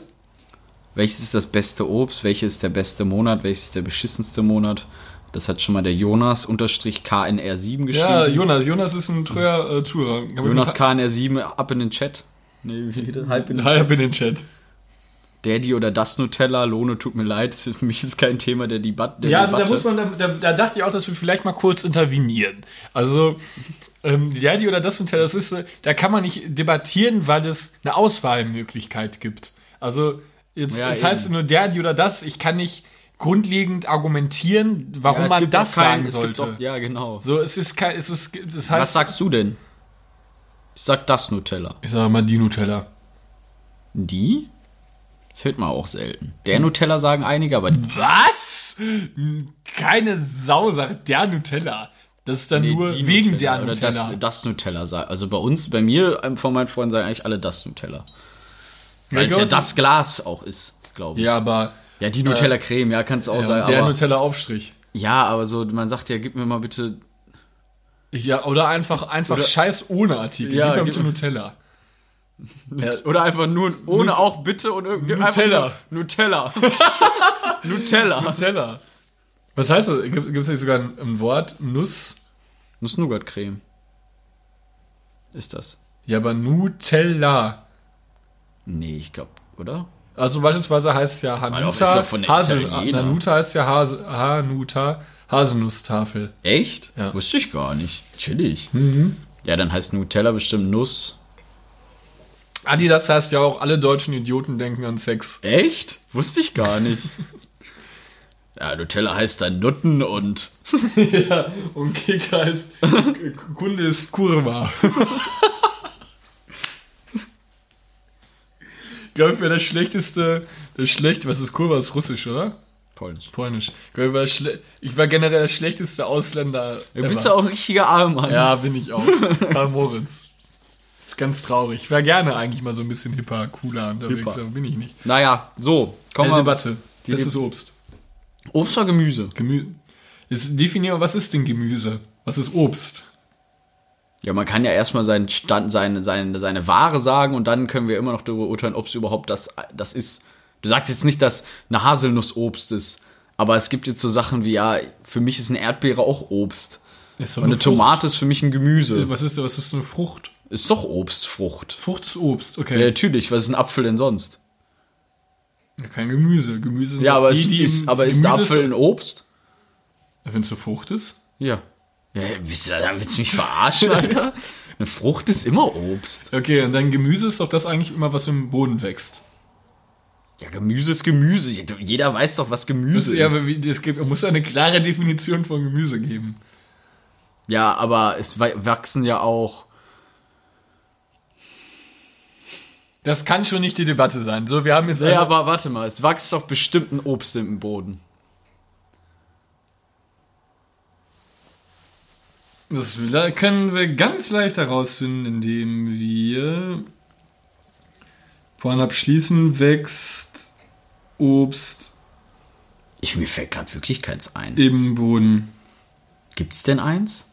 Welches ist das beste Obst? Welches ist der beste Monat? Welches ist der beschissenste Monat? Das hat schon mal der Jonas unterstrich KNR7 geschrieben. Ja, Jonas. Jonas ist ein treuer äh, Zuhörer. Jonas KNR7 ab in den Chat. Nee, wie geht das? Halb in den Hi, in den Chat. Daddy oder das Nutella, Lohne tut mir leid, ist für mich ist kein Thema der, Debat der Ja, also da Debatte. muss man, da, da, da dachte ich auch, dass wir vielleicht mal kurz intervenieren. Also, ähm, ja, die oder das Hotel, das ist, äh, da kann man nicht debattieren, weil es eine Auswahlmöglichkeit gibt. Also, jetzt, Ja, es heißt nur der, die oder das, ich kann nicht grundlegend argumentieren, warum Ja, man das kein- sagen es gibt sollte. Auch, ja, genau. So, es ist kein, es ist, es heißt, Was sagst du denn? Ich sag das Nutella. ich sag mal die Nutella. Die? Das hört man auch selten. Der Nutella sagen einige, aber Was? Keine Sau sagt der Nutella. Das ist dann Nee, nur die wegen Nutella der oder Nutella. Das, das Nutella sagen. Also bei uns, bei mir, ähm, von meinen Freunden sagen eigentlich alle das Nutella. Weil es ja das Glas auch ist, glaube ich. ja, aber Ja, die Nutella Creme, ja, kannst auch ja, sagen. der Aber, Nutella Aufstrich. ja, aber so, man sagt ja, gib mir mal bitte. Ja, oder einfach, einfach Oder- Scheiß ohne Artikel. Ja, Gib mir gib- bitte Nutella. Oder einfach nur ohne auch bitte und irgendwie. einfach Nutella. Nutella. Nutella. Nutella. Was heißt das? Gibt es nicht sogar ein, ein Wort? Nuss? Nuss-Nougat-Creme. Ist das? Ja, aber Nutella. Nee, ich glaube, oder? Also beispielsweise heißt es ja Hanuta. Hanuta heißt ja Hase, Hanuta Haselnusstafel. Echt? Ja. Wusste ich gar nicht. Chillig. Ja, dann heißt Nutella bestimmt Nuss. Adidas heißt ja auch, alle deutschen Idioten denken an Sex. Echt? Wusste ich gar nicht. ja, Nutella heißt dann Nutten und. ja, und Kick heißt, Kunde ist Kurva. ich glaube, ich wäre das schlechteste, das schlecht, was ist Kurva, ist russisch, oder? Polnisch. Polnisch. Ich glaube, ich war, schle ich war generell der schlechteste Ausländer. Du bist ja auch ein richtiger Armer. Ja, bin ich auch. Karl Moritz. Ist ganz traurig. Ich wäre gerne eigentlich mal so ein bisschen hipper, cooler unterwegs, aber bin ich nicht. Naja, so. Komm Eine mal. Debatte. Die das ist Obst. Obst oder Gemüse? Gemüse. Jetzt definieren wir, was ist denn Gemüse? Was ist Obst? Ja, man kann ja erstmal seinen Stand, seine, seine, seine Ware sagen und dann können wir immer noch darüber urteilen, ob es überhaupt das, das ist. Du sagst jetzt nicht, dass eine Haselnuss Obst ist. Aber es gibt jetzt so Sachen wie, ja, für mich ist eine Erdbeere auch Obst. Ist Und eine Frucht. Tomate ist für mich ein Gemüse. Was ist, was ist eine Frucht? Ist doch Obst, Frucht. Frucht ist Obst, okay. Ja, natürlich, was ist ein Apfel denn sonst? Ja, kein Gemüse. Gemüse sind Ja, aber, die, ist, die ist, aber ist der Gemüse Apfel ein Obst? Wenn es eine Frucht ist? Ja. Ja, willst du, willst du mich verarschen, Alter? Eine Frucht ist immer Obst. Okay, und dann Gemüse ist doch das eigentlich immer, was im Boden wächst. Ja, Gemüse ist Gemüse. Jeder weiß doch, was Das, Gemüse ja, ist. wie, es gibt, muss eine klare Definition von Gemüse geben. Ja, aber es wa- wachsen ja auch. Das kann schon nicht die Debatte sein. So, wir haben jetzt Ja, aber warte mal, es wächst doch bestimmt ein Obst im Boden. Das können wir ganz leicht herausfinden, indem wir Pornhub schließen, wächst Obst Ich, mir fällt gerade wirklich keins ein. im Boden. Gibt's denn eins?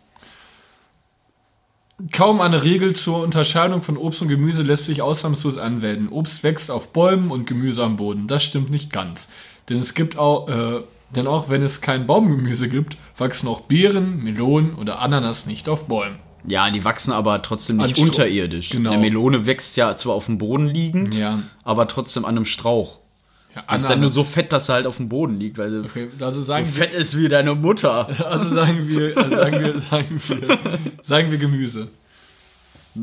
Kaum eine Regel zur Unterscheidung von Obst und Gemüse lässt sich ausnahmslos anwenden. Obst wächst auf Bäumen und Gemüse am Boden. Das stimmt nicht ganz. Denn es gibt auch, äh, denn auch wenn es kein Baumgemüse gibt, wachsen auch Beeren, Melonen oder Ananas nicht auf Bäumen. Ja, die wachsen aber trotzdem nicht unterirdisch. Genau. Eine Melone wächst ja zwar auf dem Boden liegend, Ja. aber trotzdem an einem Strauch. Ja, Die ist dann nur so fett, dass er halt auf dem Boden liegt, weil Okay, also so sagen wir, fett ist wie deine Mutter. also sagen wir, also sagen wir, sagen wir, sagen wir Gemüse.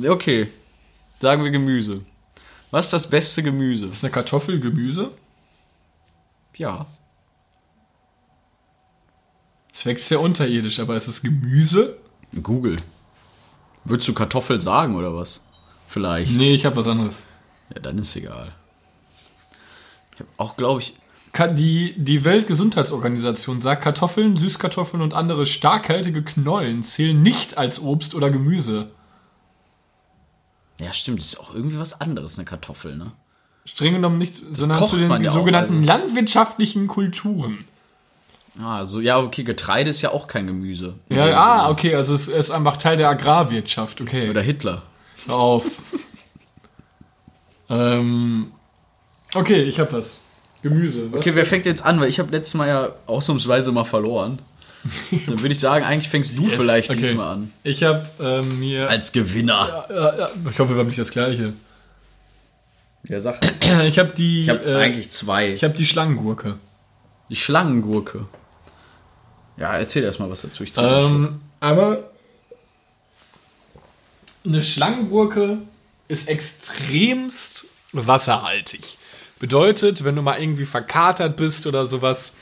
Okay, sagen wir Gemüse. Was ist das beste Gemüse? Ist eine Kartoffel Gemüse? Ja. Es wächst ja unterirdisch, aber ist es Gemüse? Google. Würdest du Kartoffel sagen oder was? Vielleicht. Nee, ich habe was anderes. Ja, dann ist egal. Ich habe auch, glaube ich, Die, die Weltgesundheitsorganisation sagt, Kartoffeln, Süßkartoffeln und andere starkhaltige Knollen zählen nicht als Obst oder Gemüse. ja stimmt, das ist auch irgendwie was anderes, eine Kartoffel, ne? Streng genommen nicht, sondern zu den ja auch, sogenannten also. landwirtschaftlichen Kulturen. Ah, so, ja, okay, Getreide ist ja auch kein Gemüse. Ja, dem ah, okay, also es ist einfach Teil der Agrarwirtschaft, okay. Oder Hitler. Hör auf. ähm, okay, ich hab was. Gemüse. Was? Okay, wer fängt jetzt an? Weil ich habe letztes Mal ja ausnahmsweise mal verloren. Dann würde ich sagen, eigentlich fängst du Yes, vielleicht okay. diesmal an. Ich hab ähm, mir. Als Gewinner. Ja, ja, ich hoffe, wir haben nicht das gleiche. Ja, sag Ich habe die. Ich habe äh, eigentlich zwei. Ich habe die Schlangengurke. die Schlangengurke. Ja, erzähl erst mal was dazu. Ich Ähm, aber eine Schlangengurke ist extremst wasserhaltig. Bedeutet, wenn du mal irgendwie verkatert bist oder sowas,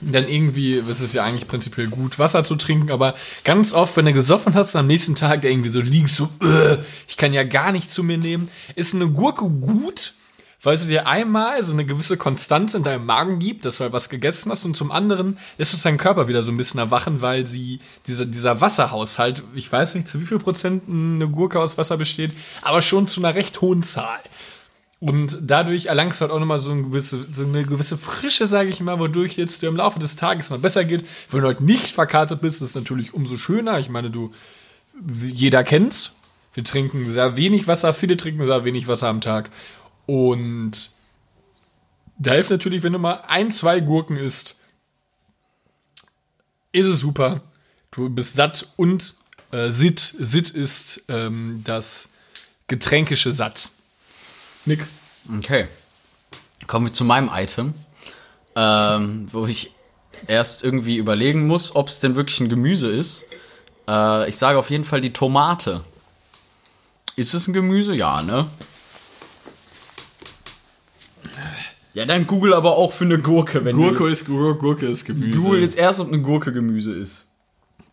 dann irgendwie, es ist ja eigentlich prinzipiell gut, Wasser zu trinken, aber ganz oft, wenn du gesoffen hast und am nächsten Tag da irgendwie so liegst, so, äh, ich kann ja gar nichts zu mir nehmen, ist eine Gurke gut, weil sie dir einmal so eine gewisse Konstanz in deinem Magen gibt, dass du halt was gegessen hast und zum anderen lässt es deinen Körper wieder so ein bisschen erwachen, weil sie, dieser, dieser Wasserhaushalt, ich weiß nicht, zu wie viel Prozent eine Gurke aus Wasser besteht, aber schon zu einer recht hohen Zahl. Und dadurch erlangst du halt auch nochmal so, eine gewisse, so eine gewisse Frische, sage ich mal, wodurch jetzt dir im Laufe des Tages mal besser geht. Wenn du halt nicht verkartet bist, ist es natürlich umso schöner. Ich meine, du, jeder kennt's. Wir trinken sehr wenig Wasser, viele trinken sehr wenig Wasser am Tag. Und da hilft natürlich, wenn du mal ein, zwei Gurken isst, ist es super. Du bist satt und äh, Sit, Sit ist ähm, das getränkische Satt. Nick. Okay. Kommen wir zu meinem Item, ähm, wo ich erst irgendwie überlegen muss, ob es denn wirklich ein Gemüse ist. Äh, ich sage auf jeden Fall die Tomate. Ist es ein Gemüse? Ja, ne? Ja, dann Google aber auch für eine Gurke. Wenn Gurke, ist, Gurke, Gurke ist Gemüse. Google jetzt erst, ob eine Gurke Gemüse ist.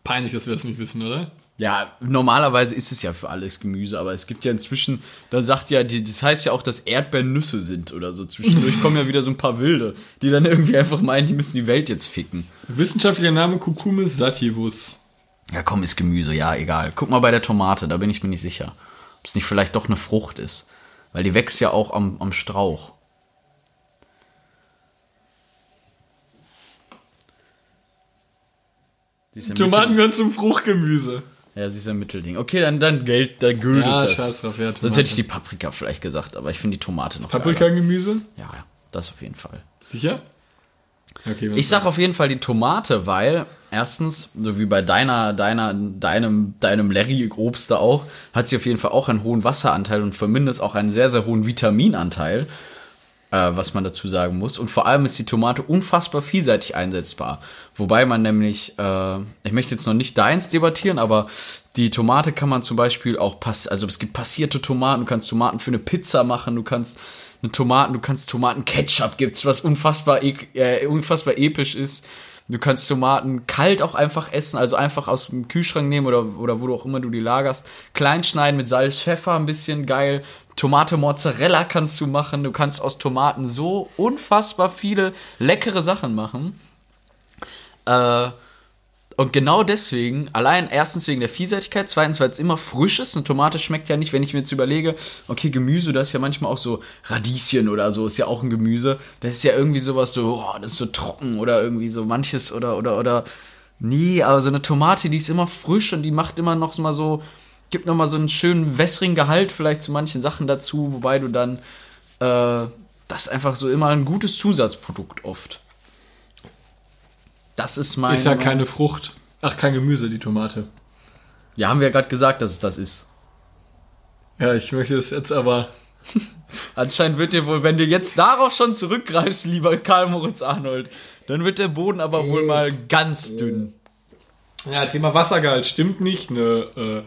Peinlich, dass wir das nicht wissen, oder? Ja, normalerweise ist es ja für alles Gemüse, aber es gibt ja inzwischen, da sagt ja, die, das heißt ja auch, dass Erdbeeren Nüsse sind oder so. Zwischendurch kommen ja wieder so ein paar Wilde, die dann irgendwie einfach meinen, die müssen die Welt jetzt ficken. Wissenschaftlicher Name Cucumis sativus. Ja, komm, ist Gemüse, ja, egal. Guck mal bei der Tomate, da bin ich mir nicht sicher. Ob es nicht vielleicht doch eine Frucht ist. Weil die wächst ja auch am, am Strauch. Die Tomaten gehören zum Fruchtgemüse. Ja, sie ist ein Mittelding. Okay, dann, dann Geld, da gültet Ja, das. scheiß drauf, ja, Sonst hätte ich die Paprika vielleicht gesagt, aber ich finde die Tomate noch Paprikagemüse? Ja, ja, das auf jeden Fall. Sicher? Okay, Ich sag auf jeden Fall die Tomate, weil erstens, so wie bei deiner, deiner, deinem, deinem Larry Obst da auch, hat sie auf jeden Fall auch einen hohen Wasseranteil und zumindest auch einen sehr, sehr hohen Vitaminanteil, äh, was man dazu sagen muss. Und vor allem ist die Tomate unfassbar vielseitig einsetzbar. Wobei man nämlich, äh, ich möchte jetzt noch nicht deins debattieren, aber die Tomate kann man zum Beispiel auch pass also es gibt passierte Tomaten, du kannst Tomaten für eine Pizza machen, du kannst eine Tomaten, du kannst Tomatenketchup gibt's, was unfassbar, ek- äh, unfassbar episch ist. Du kannst Tomaten kalt auch einfach essen, also einfach aus dem Kühlschrank nehmen oder, oder wo du auch immer du die lagerst. Klein schneiden mit Salz, Pfeffer, ein bisschen geil. Tomate Mozzarella kannst du machen. Du kannst aus Tomaten so unfassbar viele leckere Sachen machen. Äh, und genau deswegen, allein erstens wegen der Vielseitigkeit, zweitens, weil es immer frisch ist. Eine Tomate schmeckt ja nicht, wenn ich mir jetzt überlege, okay, Gemüse, das ist ja manchmal auch so Radieschen oder so, ist ja auch ein Gemüse. Das ist ja irgendwie sowas so, oh, das ist so trocken oder irgendwie so manches oder, oder, oder. Nee, aber so eine Tomate, die ist immer frisch und die macht immer noch mal so, gibt noch mal so einen schönen wässrigen Gehalt vielleicht zu manchen Sachen dazu, wobei du dann, äh, das ist einfach so immer ein gutes Zusatzprodukt oft. Das ist mein. Ist ja keine Frucht. Ach, kein Gemüse, die Tomate. Ja, haben wir ja gerade gesagt, dass es das ist. Ja, ich möchte es jetzt aber. Anscheinend wird dir wohl, wenn du jetzt darauf schon zurückgreifst, lieber Karl Moritz Arnold, dann wird der Boden aber wohl mal ganz dünn. Ja, Thema Wassergehalt stimmt nicht. Ne, äh,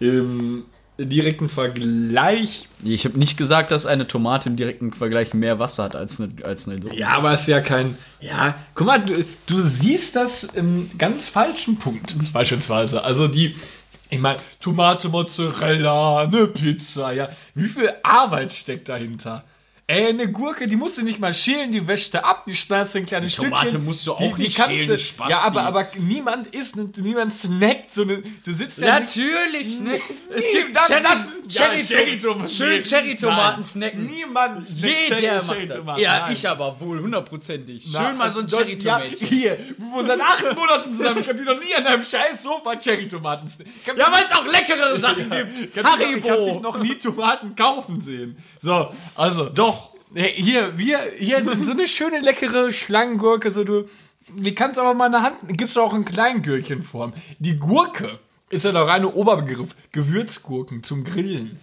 Im direkten Vergleich. Ich habe nicht gesagt, dass eine Tomate im direkten Vergleich mehr Wasser hat als eine, als eine Ja, aber es ist ja kein. Ja, guck mal, du, du siehst das im ganz falschen Punkt, beispielsweise. Also die. Ich meine, Tomate, Mozzarella, eine Pizza, ja. Wie viel Arbeit steckt dahinter? Ey, eine Gurke, die musst du nicht mal schälen, die wäscht du ab, die schneidest du in kleine Tomate Stückchen. musst du die, auch die nicht kannst schälen, du- Spasti. Ja, aber, aber niemand isst, niemand snackt so eine, du sitzt ja nicht, Natürlich, ne? Es Nie, gibt das- das- Cherry, ja, Cherry-Tomaten. Schön Nee. Cherry-Tomaten Nein. snacken. Niemand snackt Jeder Cherry-. Cherry-Tomaten. Ja, ich aber wohl hundertprozentig. Schön mal so ein Ja, Cherry-Tomätchen. hier, wir wohnen seit acht Monaten zusammen. Ich habe noch nie an deinem scheiß Sofa Cherry-Tomaten. Ich hab- Ja, weil es auch leckere Sachen gibt. ich hab dich noch- Ich habe dich Haribo. noch nie Tomaten kaufen sehen. So, also. Doch. Hier, wir, hier, so eine schöne, leckere Schlangengurke, so du, die kannst du aber mal in der Hand, gibst du auch in kleinen Gürkchenform. Die Gurke ist ja der reine Oberbegriff. Gewürzgurken zum Grillen.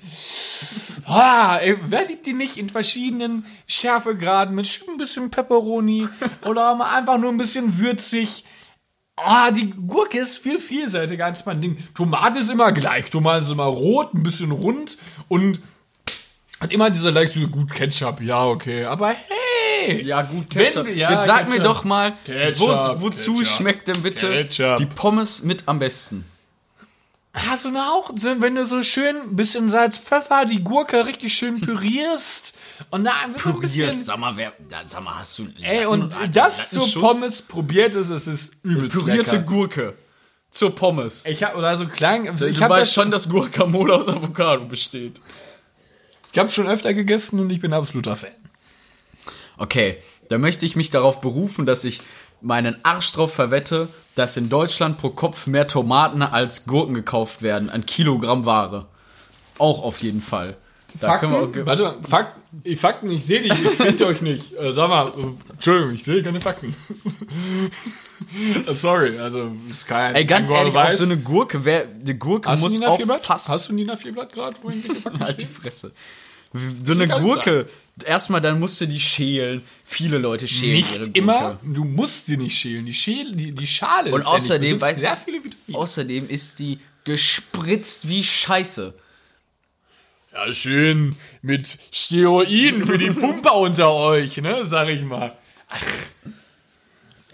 Ah, ey, wer liebt die nicht in verschiedenen Schärfegraden mit ein bisschen Pepperoni oder mal einfach nur ein bisschen würzig? Ah, die Gurke ist viel vielseitiger als man denkt. Tomate ist immer gleich. Tomate ist immer rot, ein bisschen rund und hat immer diese leicht so gut Ketchup. Ja, okay. Aber hey! Ja, gut, Wenn Ketchup. du- ja, Jetzt sag mir Ketchup. doch mal, wo, Ketchup, wozu Ketchup, schmeckt denn bitte die Pommes mit am besten? Hast du eine auch, wenn du so schön ein bisschen Salz, Pfeffer, die Gurke richtig schön pürierst und da einfach so ein bisschen. sag mal, wer, sag mal, hast du. Ey, und das zur Pommes probiert es, es ist übelst Pürierte lecker. Gurke. Zur Pommes. Ich hab, oder so klein, du ich hab weißt das schon, dass Guacamole aus Avocado besteht. Ich habe schon öfter gegessen und ich bin absoluter Fan. Okay, da möchte ich mich darauf berufen, dass ich meinen Arsch drauf verwette, dass in Deutschland pro Kopf mehr Tomaten als Gurken gekauft werden. Ein Kilogramm Ware. Auch auf jeden Fall. Da auch ge- Warte mal, Fakten, Fakten, ich sehe dich, ich finde euch nicht. Äh, sag mal, äh, Entschuldigung, ich sehe keine Fakten. Sorry, also ist kein. Ey, ganz ehrlich, auch Beweis. so eine Gurke, wer, eine Gurke Hast du muss Nina auch Hast du Nina Vierblatt gerade, wo irgendwelche Fakten Halt die? Fresse. So eine Gurke. Erstmal, dann musst du die schälen. Viele Leute schälen ihre Nicht immer, du musst sie nicht schälen. Die, Schäl, die, die Schale Und ist ja außerdem, weißt- sehr viele Vitamine. Außerdem ist die gespritzt wie Scheiße. Ja, schön mit Steroiden für die Pumper unter euch, ne, sag ich mal.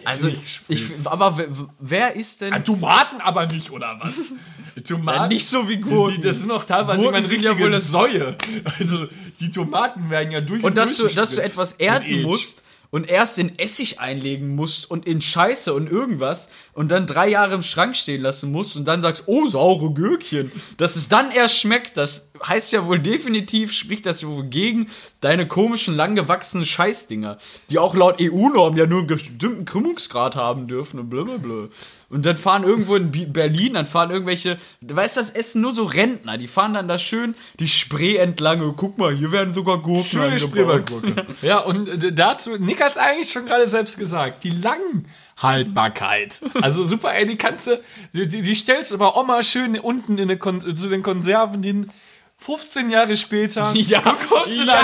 Also, ich, aber wer, ist denn. Ah, Tomaten aber nicht, oder was? Tomaten, Ja, nicht so wie Gurken. Die, das sind auch teilweise Gurken sind richtige ja Säue. Also, die Tomaten werden ja durch Und dass du, dass du etwas ernten musst und erst in Essig einlegen musst und in Scheiße und irgendwas und dann drei Jahre im Schrank stehen lassen musst und dann sagst, oh, saure Gürkchen. Dass es dann erst schmeckt, das heißt ja wohl definitiv, spricht das wohl gegen deine komischen, langgewachsenen Scheißdinger, die auch laut EU-Norm ja nur einen bestimmten Krümmungsgrad haben dürfen und blablabla. Und dann fahren irgendwo in Berlin, dann fahren irgendwelche, du weißt das essen nur so Rentner, die fahren dann da schön die Spree entlang und guck mal, hier werden sogar Gurken Schöne angebaut. Spreewaldgurke. ja, und äh, dazu, Nick hat es eigentlich schon gerade selbst gesagt, die Langhaltbarkeit. Also super, ey, die kannst du, die, die, stellst du aber mal schön unten in eine zu den Konserven hin. 15 Jahre später. Ja, du kommst in ja.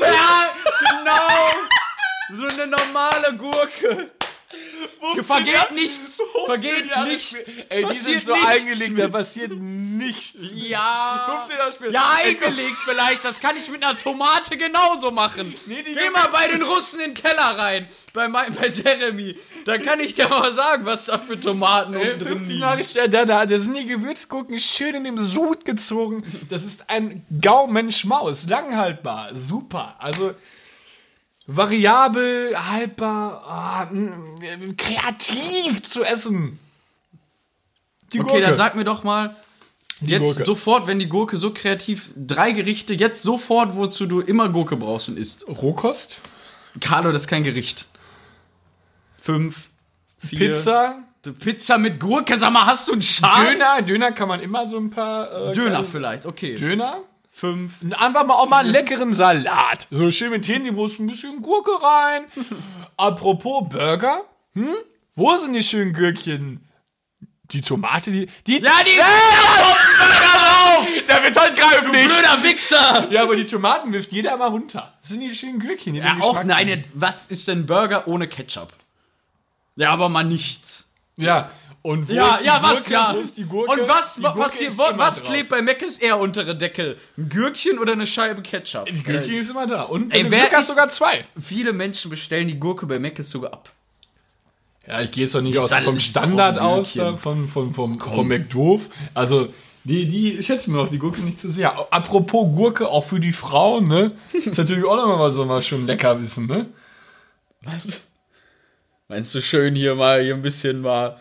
Ja, genau. So eine normale Gurke. Vergeht nichts. Vergeht Jahre nichts. Ey, die sind so eingelegt, da passiert nichts. Ja. 15 Jahre später. Ja, eingelegt vielleicht. Das kann ich mit einer Tomate genauso machen. Nee, Geh mal bei den Russen in den Keller rein. Bei, mein, bei Jeremy. Da kann ich dir mal sagen, was da für Tomaten Ey, unten drin 15 liegen. Jahre später, da, da, da sind die Gewürzgurken schön in dem Sud gezogen. Das ist ein Gaumenschmaus. Langhaltbar. Super. Also, variabel, haltbar, mm, kreativ zu essen. Die Okay, dann sag mir doch mal, jetzt Gurke. sofort, wenn die Gurke so kreativ, drei Gerichte, jetzt sofort, wozu du immer Gurke brauchst und isst. Rohkost, Carlo, das ist kein Gericht. Fünf, vier. Pizza, Pizza mit Gurke, sag mal, hast du einen Schal? Döner. Döner kann man immer so ein paar. Äh, Döner vielleicht, okay. Döner. Fünf. Einfach mal auch mal einen leckeren Salat. So schön mit Hähnchen, muss ein bisschen Gurke rein. Apropos Burger. Hm? Wo sind die schönen Gürkchen? Die Tomate, die. die Ja, die drauf! der wird halt greifen nicht. Blöder Wichser! Ja, aber die Tomaten wirft jeder mal runter. Das sind die schönen Gürkchen. Die Ja, auch, nein, was ist denn Burger ohne Ketchup? Ja, aber mal nichts. Ja. Und wo Ja, ja, was, Gurke? ja. Die Gurke? Und was, was, hier, was, was klebt bei Mc's eher unter der Deckel? Ein Gürkchen oder eine Scheibe Ketchup? Die Gürkchen ist immer da. Und Ey, wer ist- sogar zwei. Viele Menschen bestellen die Gurke bei Mc's sogar ab. Ja, ich gehe jetzt doch nicht aus, vom Standard aus, da, von, von, vom, vom McDoof. Also, die, die schätzen mir auch die Gurke nicht zu sehr. Apropos Gurke, auch für die Frauen, ne? Ist natürlich auch noch mal so mal schon lecker wissen, ne? Meinst du schön hier mal, hier ein bisschen mal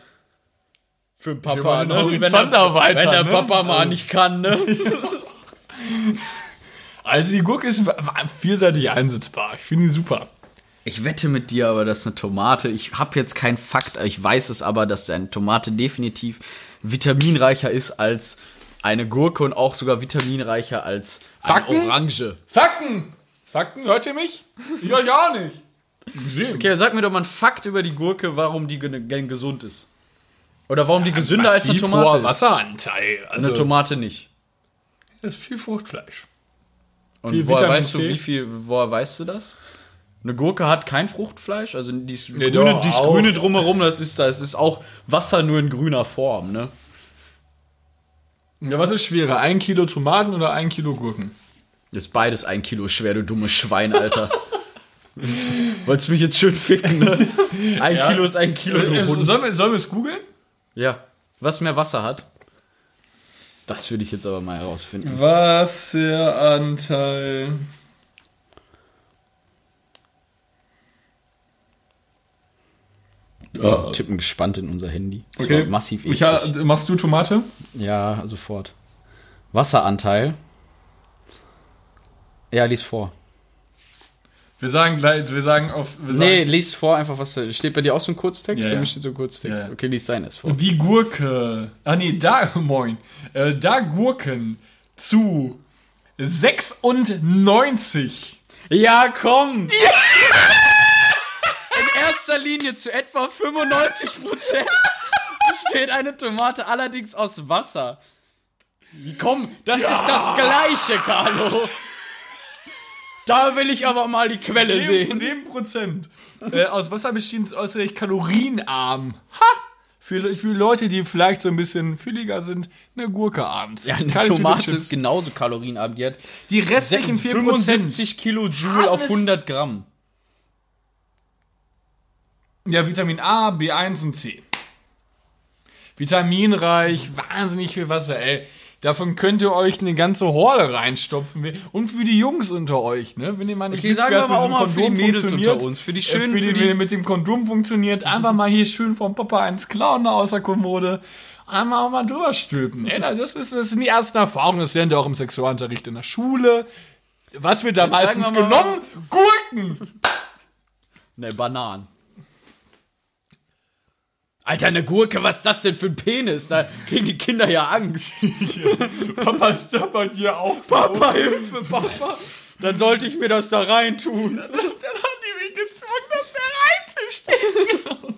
für den Papa, den ne? Horizont Wenn der, erweitern, wenn der ne? Papa mal nicht kann, ne? Also, die Gurke ist vielseitig einsetzbar. Ich finde die super. Ich wette mit dir aber, dass eine Tomate, ich habe jetzt keinen Fakt, ich weiß es aber, dass eine Tomate definitiv vitaminreicher ist als eine Gurke und auch sogar vitaminreicher als Fakten? eine Orange. Fakten! Fakten, hört ihr mich? Ich euch auch nicht. Gesehen. Okay, sag mir doch mal einen Fakt über die Gurke, warum die gesund ist. Oder warum die gesünder als eine Tomate hoher ist. Wasseranteil. Also, Eine Tomate nicht. das ist viel Fruchtfleisch. Und Viel woher Vitamin weißt du, C. wie viel, woher weißt du das? Eine Gurke hat kein Fruchtfleisch, also dieses Nee, grüne, doch, dieses grüne drumherum, das ist, das ist auch Wasser nur in grüner Form, ne? Ja, was ist schwerer? Ein Kilo Tomaten oder ein Kilo Gurken? Ist beides ein Kilo schwer, du dummes Schwein, Alter. Willst- Wolltest du mich jetzt schön ficken, ne? Ein Kilo ist ein Kilo, du Äh, sollen, wir, sollen wir es googeln? Ja. Was mehr Wasser hat? Das würde ich jetzt aber mal herausfinden. Wasseranteil. Tippen gespannt in unser Handy. Das Okay. massiv eklig. Micha, machst du Tomate? Ja, sofort. Wasseranteil. Ja, lies vor. Wir sagen gleich, wir sagen auf. Wir Nee, sagen, lies vor einfach, was steht bei dir auch so ein Kurztext? Ja, bei ja. mir steht so ein Kurztext. Ja, ja. Okay, lies seines vor. Die Gurke. Ah, nee, da, moin. Äh, da Gurken zu 96. Ja, komm! In erster Linie zu etwa 95% besteht eine Tomate allerdings aus Wasser. Komm, das ist das Gleiche, Carlo. Da will ich aber mal die Quelle Dem, sehen. dem Prozent. äh, aus Wasser bestehend äußerlich kalorienarm. Ha! für, für Leute, die vielleicht so ein bisschen fülliger sind, eine Gurke abends. Ja, eine Keine Tomate ist genauso kalorienarm. Die hat Die restlichen 4% 75 Kilojoule auf Alles- 100 Gramm. Ja, Vitamin A, B1 und C. Vitaminreich, wahnsinnig viel Wasser, ey. Davon könnt ihr euch eine ganze Horde reinstopfen. Und für die Jungs unter euch, ne? Wenn ihr mal nicht Okay, wisst, sagen wir mit mal dem auch mal für die Kondom Mädels funktioniert. unter uns, für die äh, schönen, für die, für die- mit dem Kondom funktioniert, einfach mal hier schön vom Papa eins klauen aus der Kommode. Einmal auch mal drüber stülpen. Ey, das, ist, das sind die ersten Erfahrungen, das lernt ihr auch im Sexualunterricht in der Schule. Was wird da Jetzt meistens wir genommen? Gurken! Ne, Bananen. Alter, eine Gurke, was ist das denn für ein Penis? Da kriegen die Kinder ja Angst. Papa, ist da bei dir auch so? Papa, Hilfe, Papa. Dann sollte ich mir das da reintun. Dann hat die mich gezwungen, das hereinzustellen.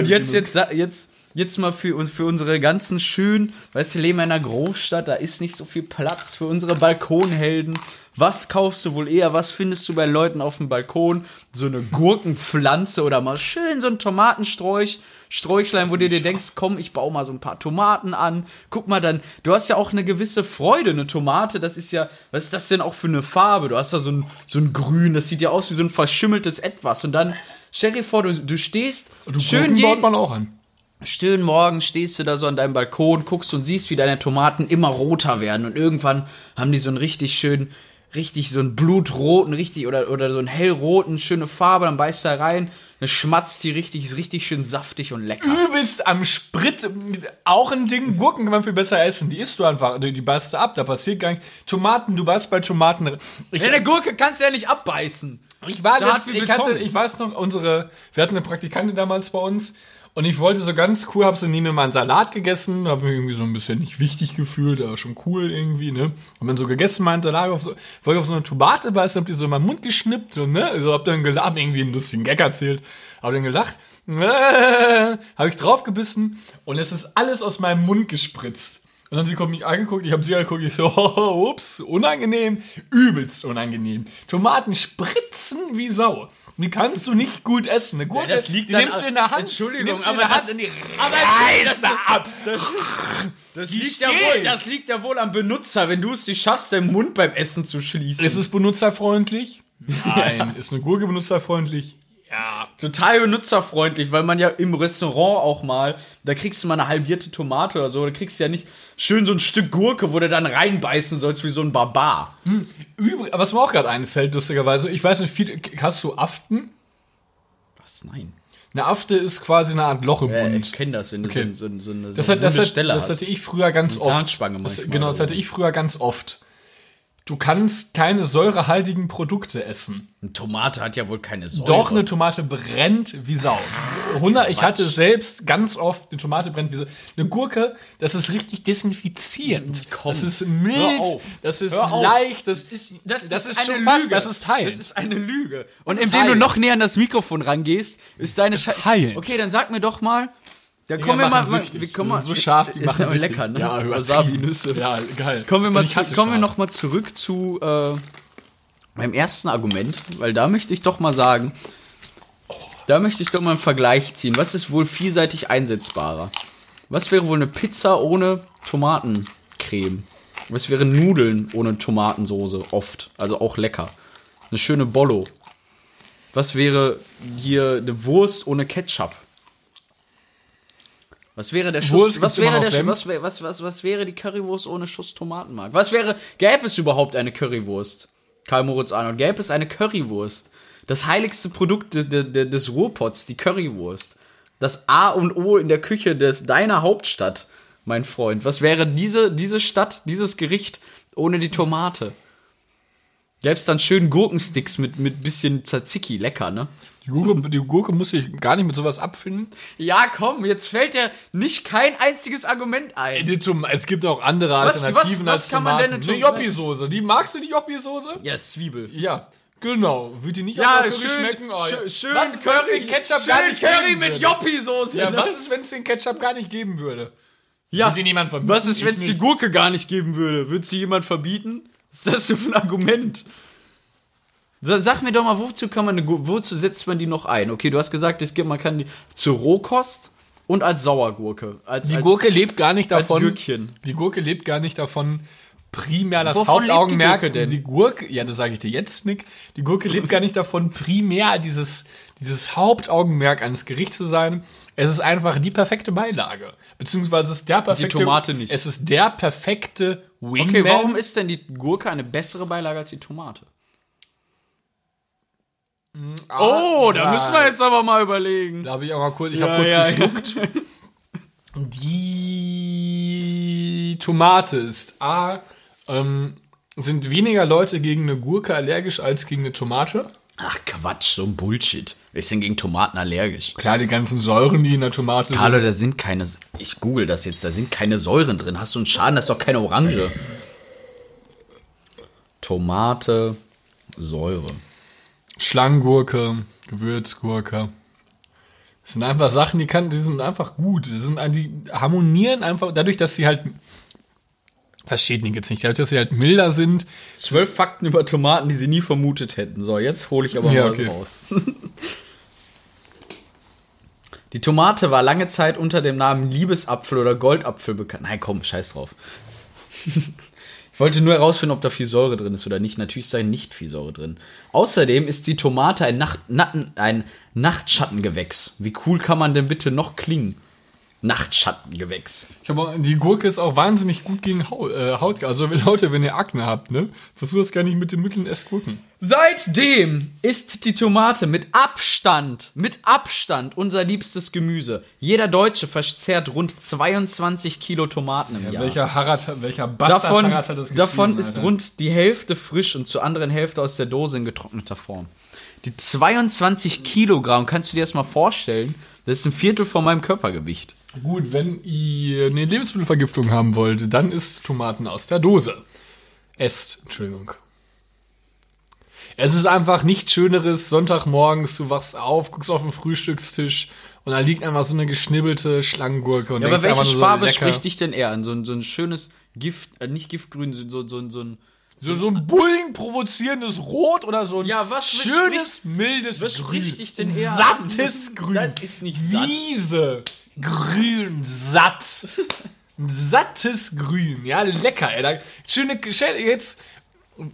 Und jetzt, jetzt, jetzt, jetzt mal für, für unsere ganzen schönen, weißt du, wir leben in einer Großstadt, da ist nicht so viel Platz für unsere Balkonhelden. Was kaufst du wohl eher? Was findest du bei Leuten auf dem Balkon? So eine Gurkenpflanze oder mal schön so ein Tomatensträuch, Sträuchlein, wo du dir denkst, komm, ich baue mal so ein paar Tomaten an. Guck mal dann, du hast ja auch eine gewisse Freude, eine Tomate, das ist ja, was ist das denn auch für eine Farbe? Du hast da so ein, so ein Grün, das sieht ja aus wie so ein verschimmeltes Etwas. Und dann, stell dir vor, du, du stehst schön Gurken jeden, baut man auch an. Schön morgen stehst du da so an deinem Balkon, guckst und siehst, wie deine Tomaten immer roter werden und irgendwann haben die so einen richtig schönen, richtig so einen blutroten, richtig oder, oder so einen hellroten, schöne Farbe, dann beißt da rein, dann schmatzt die richtig, ist richtig schön saftig und lecker. Übelst am Sprit, auch ein Ding, Gurken kann man viel besser essen. Die isst du einfach, die beißt du ab, da passiert gar nichts. Tomaten, du beißt bei Tomaten. Ich, Eine Gurke kannst du ja nicht abbeißen. ich war so jetzt, ich hatte, ich weiß noch, unsere, wir hatten eine Praktikantin damals bei uns und ich wollte so ganz cool, hab so nie mal einen Salat gegessen, hab mich irgendwie so ein bisschen nicht wichtig gefühlt, aber schon cool irgendwie, ne? Hab dann so gegessen, meinte, lag auf so, wollte auf so eine Tomate beißen, hab die so in meinen Mund geschnippt, so, ne? Also hab dann gelacht, irgendwie einen lustigen Gag erzählt, hab dann gelacht, äh, hab ich draufgebissen und es ist alles aus meinem Mund gespritzt. Und dann sie kommt mich angeguckt, ich habe sie angeguckt, ich so, oh, ups, unangenehm, übelst unangenehm. Tomaten spritzen wie Sau. Die kannst du nicht gut essen. Eine Gurke, das liegt die nimmst du in der Hand, Entschuldigung, nimmst du in aber der das- Hand und die aber reißt das- da ab. Das Die liegt, ja wohl, das liegt ja wohl am Benutzer, wenn du es nicht schaffst, deinen Mund beim Essen zu schließen. Ist es benutzerfreundlich? Nein. Ist eine Gurke benutzerfreundlich? Ja. total benutzerfreundlich, weil man ja im Restaurant auch mal, da kriegst du mal eine halbierte Tomate oder so, da kriegst du ja nicht schön so ein Stück Gurke, wo du dann reinbeißen sollst wie so ein Barbar. Übrig, was mir auch gerade einfällt, lustigerweise, ich weiß nicht, viel, hast du Aften? Was? Nein. Eine Afte ist quasi eine Art Loch im Mund. ich kenne das, wenn du Okay. so, so, so eine, so Das, hat, das, hat, Stelle das hast. hatte ich früher ganz Eine oft. Zahnspange das, genau, das hatte ich früher ganz oft. Du kannst keine säurehaltigen Produkte essen. Eine Tomate hat ja wohl keine Säure. Doch, eine Tomate brennt wie Sau. 100, ich hatte selbst ganz oft, eine Tomate brennt wie Sau. Eine Gurke, das ist richtig desinfizierend. Komm, das ist mild, das ist leicht, das, Das ist, das, das ist, ist eine Lüge. das ist heil. Das ist eine Lüge. Und indem du noch näher an das Mikrofon rangehst, ist deine Schei- heilend. Okay, dann sag mir doch mal. Dinger kommen wir mal, süchtig. wir kommen mal so scharf, die ist machen süchtig. lecker, ne? Ja, übertrieben. Wasabi-Nüsse. Ja, geil. Kommen wir mal, zu, kommen wir noch mal zurück zu äh, meinem ersten Argument, weil da möchte ich doch mal sagen, da möchte ich doch mal einen Vergleich ziehen. Was ist wohl vielseitig einsetzbarer? Was wäre wohl eine Pizza ohne Tomatencreme? Was wäre Nudeln ohne Tomatensoße? Oft. Also auch lecker. Eine schöne Bollo. Was wäre hier eine Wurst ohne Ketchup? Was wäre der Schuss? Was wäre der Senf? was, was, was, was wäre die Currywurst ohne Schuss Tomatenmark? Was wäre gäbe es überhaupt eine Currywurst? Karl Moritz Arnold, gäbe es eine Currywurst? Das heiligste Produkt de, de, de, des Ruhrpots, die Currywurst. Das A und O in der Küche des deiner Hauptstadt, mein Freund. Was wäre diese diese Stadt, dieses Gericht ohne die Tomate? Gäbe es dann schön Gurkensticks mit mit bisschen Tzatziki, lecker, ne? Die Gurke, die Gurke muss sich gar nicht mit sowas abfinden. Ja, komm, jetzt fällt dir nicht kein einziges Argument ein. Es gibt auch andere Was- Alternativen was- was als kann man Tomaten. denn Eine Joppi-Soße. Die magst du die Joppi-Soße? Ja, Zwiebel. Ja, genau. Wird die nicht Ja, schön, Curry schmecken? Oh, ja. schön, schön was den Ketchup gar nicht Curry mit würde? Joppi-Soße. Ja, was ist, wenn es den Ketchup gar nicht geben würde? Ja, Wird dir niemand verbieten? was ist, wenn es die. Gurke gar nicht geben würde? Würde sie jemand verbieten? Was ist das so für ein Argument? Sa- Sag mir doch mal, wozu kann man eine wozu setzt man die noch ein? Okay, du hast gesagt, es gibt, man kann die zur Rohkost und als Sauergurke. Als, Die als, Gurke lebt gar nicht als davon. Gürkchen. Die Gurke lebt gar nicht davon, primär das Wovon lebt die Hauptaugenmerk. Gurke denn? Die Gurke, ja, das sage ich dir jetzt, Nick. Die Gurke lebt gar nicht davon, primär dieses, dieses Hauptaugenmerk eines Gerichts zu sein. Es ist einfach die perfekte Beilage. Beziehungsweise es ist der perfekte. Tomate nicht. Es ist der perfekte Wingman. Okay, warum ist denn die Gurke eine bessere Beilage als die Tomate? Oh, da ja. müssen wir jetzt aber mal überlegen. Da habe ich auch mal kurz, ich Ja, habe kurz ja, geschluckt. Die Tomate ist A, ähm, sind weniger Leute gegen eine Gurke allergisch als gegen eine Tomate. Ach Quatsch, so ein Bullshit. Wer ist denn gegen Tomaten allergisch? Klar, die ganzen Säuren, die in der Tomate Carlo, da sind keine. Ich google das jetzt, da sind keine Säuren drin. Hast du einen Schaden? Das ist doch keine Orange. Tomate, Säure. Schlangengurke, Gewürzgurke. Das sind einfach Sachen, die kann, die sind einfach gut. Die, sind, die harmonieren einfach, dadurch, dass sie halt. Versteht ihn jetzt nicht, dadurch, dass sie halt milder sind. Zwölf Fakten über Tomaten, die sie nie vermutet hätten. So, jetzt hole ich aber Ja, mal okay. raus. Die Tomate war lange Zeit unter dem Namen Liebesapfel oder Goldapfel bekannt. Nein, komm, scheiß drauf. Ich wollte nur herausfinden, ob da viel Säure drin ist oder nicht. Natürlich ist da nicht viel Säure drin. Außerdem ist die Tomate ein, Nacht, Natten, ein Nachtschattengewächs. Wie cool kann man denn bitte noch klingen? Nachtschattengewächs. Ich auch, die Gurke ist auch wahnsinnig gut gegen Haut. Äh, Haut also Leute, wenn ihr Akne habt, ne? Versucht das gar nicht mit den Mitteln esst Gurken. Seitdem ist die Tomate mit Abstand, mit Abstand unser liebstes Gemüse. Jeder Deutsche verzehrt rund 22 Kilo Tomaten im Jahr. Welcher Harrat, welcher Bastard davon Harrat hat das davon ist Alter? rund die Hälfte frisch und zur anderen Hälfte aus der Dose in getrockneter Form. Die 22 Kilogramm, kannst du dir das mal vorstellen? Das ist ein Viertel von meinem Körpergewicht. Gut, wenn ihr eine Lebensmittelvergiftung haben wollt, dann isst Tomaten aus der Dose. Esst, Entschuldigung. Es ist einfach nichts Schöneres, Sonntagmorgens, du wachst auf, guckst auf den Frühstückstisch und da liegt einfach so eine geschnibbelte Schlangengurke. Und Ja, aber welche Farbe lecker. spricht dich denn eher an? So ein, so ein schönes Gift, äh, nicht Giftgrün, so, so, so, so ein So, so ein Bullen provozierendes Rot oder so ein Ja, was schönes, mildes was Grün. dich denn eher Sattes an? Grün. Das ist nicht satt. Wiese. Grün, satt. Ein sattes Grün. Ja, lecker, ey. Schöne, jetzt,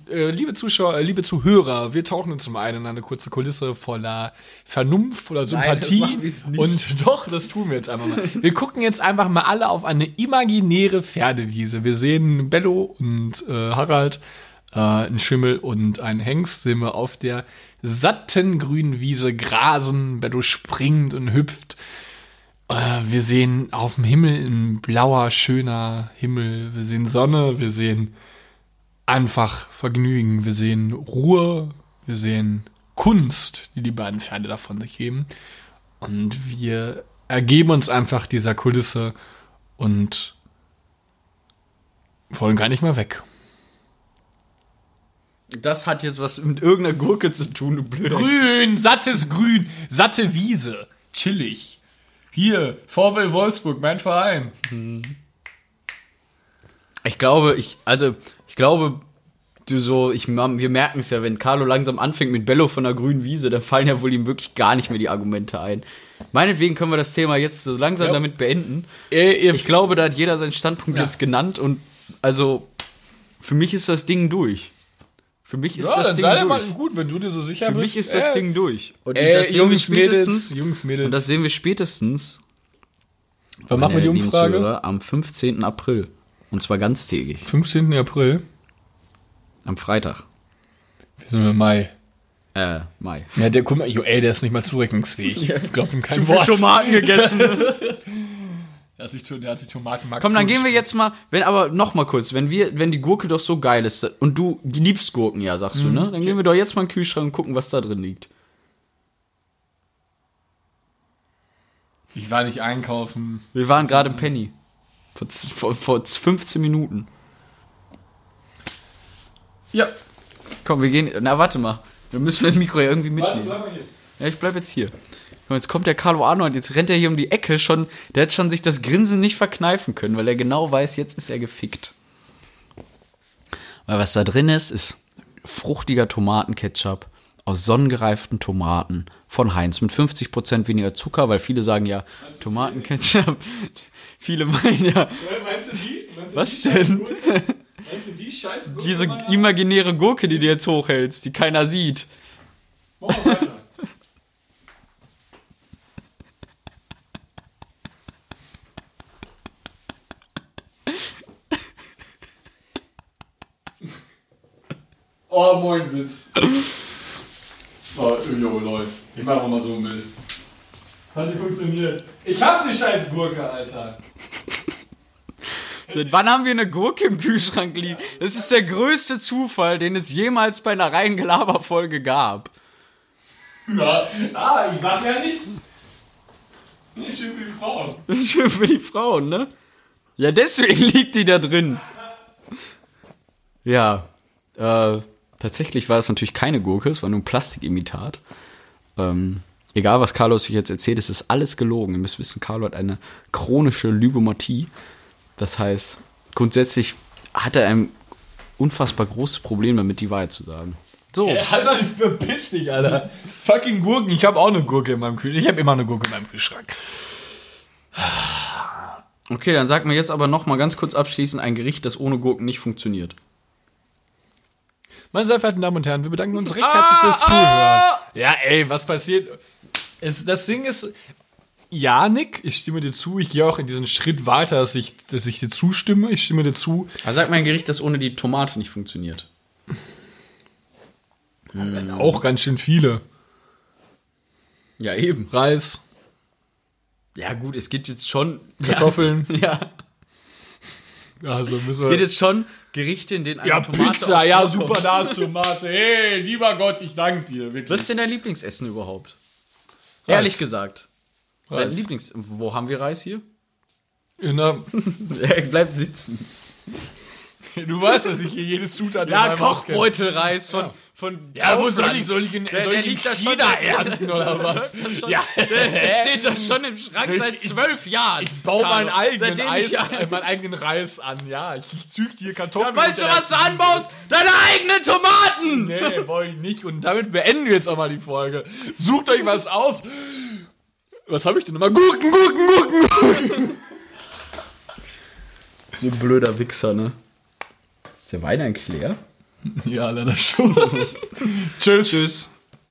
liebe Zuschauer, äh, liebe Zuhörer, wir tauchen uns mal ein in eine kurze Kulisse voller Vernunft oder Sympathie. nicht. und doch, das tun wir jetzt einfach mal. Wir gucken jetzt einfach mal alle auf eine imaginäre Pferdewiese. Wir sehen Bello und äh, Harald, äh, ein Schimmel und ein Hengst sehen wir auf der satten grünen Wiese grasen. Bello springt und hüpft. Äh, wir sehen auf dem Himmel ein blauer, schöner Himmel. Wir sehen Sonne, wir sehen einfach Vergnügen. Wir sehen Ruhe, wir sehen Kunst, die die beiden Pferde davon sich geben. Und wir ergeben uns einfach dieser Kulisse und wollen gar nicht mehr weg. Das hat jetzt was mit irgendeiner Gurke zu tun, du blöder. Grün, sattes Grün, satte Wiese, chillig. Hier, VfL Wolfsburg, mein Verein. Ich glaube, ich, also, ich glaube, du so, ich, wir merken es ja, wenn Carlo langsam anfängt mit Bello von der grünen Wiese, dann fallen ja wohl ihm wirklich gar nicht mehr die Argumente ein. Meinetwegen können wir das Thema jetzt so langsam Ja. damit beenden. Ich glaube, da hat jeder seinen Standpunkt Ja. jetzt genannt und also für mich ist das Ding durch. Für mich ist ja, das dann Ding sei durch. mal gut, wenn du dir so sicher Für bist. mich ist das äh, Ding durch. Und Äh, das sehen wir Jungs, Mädels, spätestens. Jungs, Mädels. Und das sehen wir spätestens. Wann machen wir die Umfrage? Am 15. April. Und zwar ganztägig. 15. April. Am Freitag. Wir sind im Mai. Äh, Mai. Ja, der, guck mal, ey, der ist nicht mal zurechnungsfähig. Ich glaube ihm kein Wort. Tomaten gegessen. Der hat sich, der hat sich Tomatenmark Komm, dann gehen wir jetzt mal, wenn aber noch mal kurz, wenn wir, wenn die Gurke doch so geil ist und du die liebst Gurken, ja, sagst du, ne? Dann gehen wir doch jetzt mal in den Kühlschrank und gucken, was da drin liegt. Ich war nicht einkaufen. Wir waren gerade im Penny. Vor, vor, vor 15 Minuten. Ja. Komm, wir gehen. Na, warte mal. Dann müssen wir das Mikro ja irgendwie mitnehmen. bleib mal hier. Ja, ich bleib jetzt hier. Jetzt kommt der Carlo Arnold, jetzt rennt er hier um die Ecke schon. Der hat schon sich das Grinsen nicht verkneifen können, weil er genau weiß, jetzt ist er gefickt. Weil was da drin ist, ist fruchtiger Tomatenketchup aus sonnengereiften Tomaten von Heinz mit 50% weniger Zucker, weil viele sagen ja, Tomatenketchup. Viele meinen ja, Meinst du die? Meinst du Was die denn? Scheiß- Meinst du die Scheiße? diese imaginäre Gurke, die du jetzt hochhältst, die keiner sieht. Mach mal weiter. Oh, moin, Witz. Oh, jo, Leute. Ich mach auch mal so ein Bild. Hat nicht funktioniert. Ich hab ne scheiß Gurke, Alter. Seit wann haben wir eine Gurke im Kühlschrank liegen? Das ist der größte Zufall, den es jemals bei einer reinen Gelaberfolge gab. Na, ah, ich sag ja nichts. Nicht schön für die Frauen. Das ist schön für die Frauen, ne? Ja, deswegen liegt die da drin. Ja, äh, tatsächlich war es natürlich keine Gurke, es war nur ein Plastikimitat. Ähm, egal, was Carlos sich jetzt erzählt, es ist alles gelogen. Ihr müsst wissen, Carlo hat eine chronische Lygomatie. Das heißt, grundsätzlich hat er ein unfassbar großes Problem damit, die Wahrheit zu sagen. So, Ey, Alter, verpiss dich, Alter. Fucking Gurken. Ich habe auch eine Gurke in meinem Kühlschrank. Ich habe immer eine Gurke in meinem Kühlschrank. okay, dann sag mir jetzt aber noch mal ganz kurz abschließend ein Gericht, das ohne Gurken nicht funktioniert. Meine sehr verehrten Damen und Herren, wir bedanken uns recht herzlich fürs Zuhören. Ja, ey, was passiert? Es, das Ding ist, ja, Nick, ich stimme dir zu. Ich gehe auch in diesen Schritt weiter, dass ich, dass ich dir zustimme. Ich stimme dir zu. Also sag mir ein Gericht, das ohne die Tomate nicht funktioniert. Auch ganz schön viele. Ja, eben. Reis, Ja, gut, es gibt jetzt schon. Kartoffeln. Ja, Also müssen es gibt jetzt schon Gerichte, in denen eine Ja, Tomate Pizza, ja, super, da ist Tomate. Hey, lieber Gott, ich danke dir. Wirklich. Was ist denn dein Lieblingsessen überhaupt? Ehrlich gesagt. Dein Reis. Lieblings. Wo haben wir Reis hier? In der, Er bleibt sitzen. Du weißt, dass ich hier jede Zutat in Ja, meinem Haus kenne. Kochbeutelreis von. von Ja, wo soll Kaufland. ich, soll ich in, Der- soll der ich in schon- China ernten oder was? Ja, der steht da schon im Schrank seit zwölf Jahren. Ich baue meinen eigenen, Eis, ich- äh, meinen eigenen Reis an, ja. Ich, ich züchte hier Kartoffeln. Weißt du, was du anbaust? Deine eigenen Tomaten! Nee, wollte ich nicht. Und damit beenden wir jetzt auch mal die Folge. Sucht euch was aus. Was habe ich denn immer? Gurken, Gurken, Gurken, Gurken. So ein blöder Wichser, ne? Ist der Wein eigentlich leer? Ja, leider schon. Tschüss. Tschüss.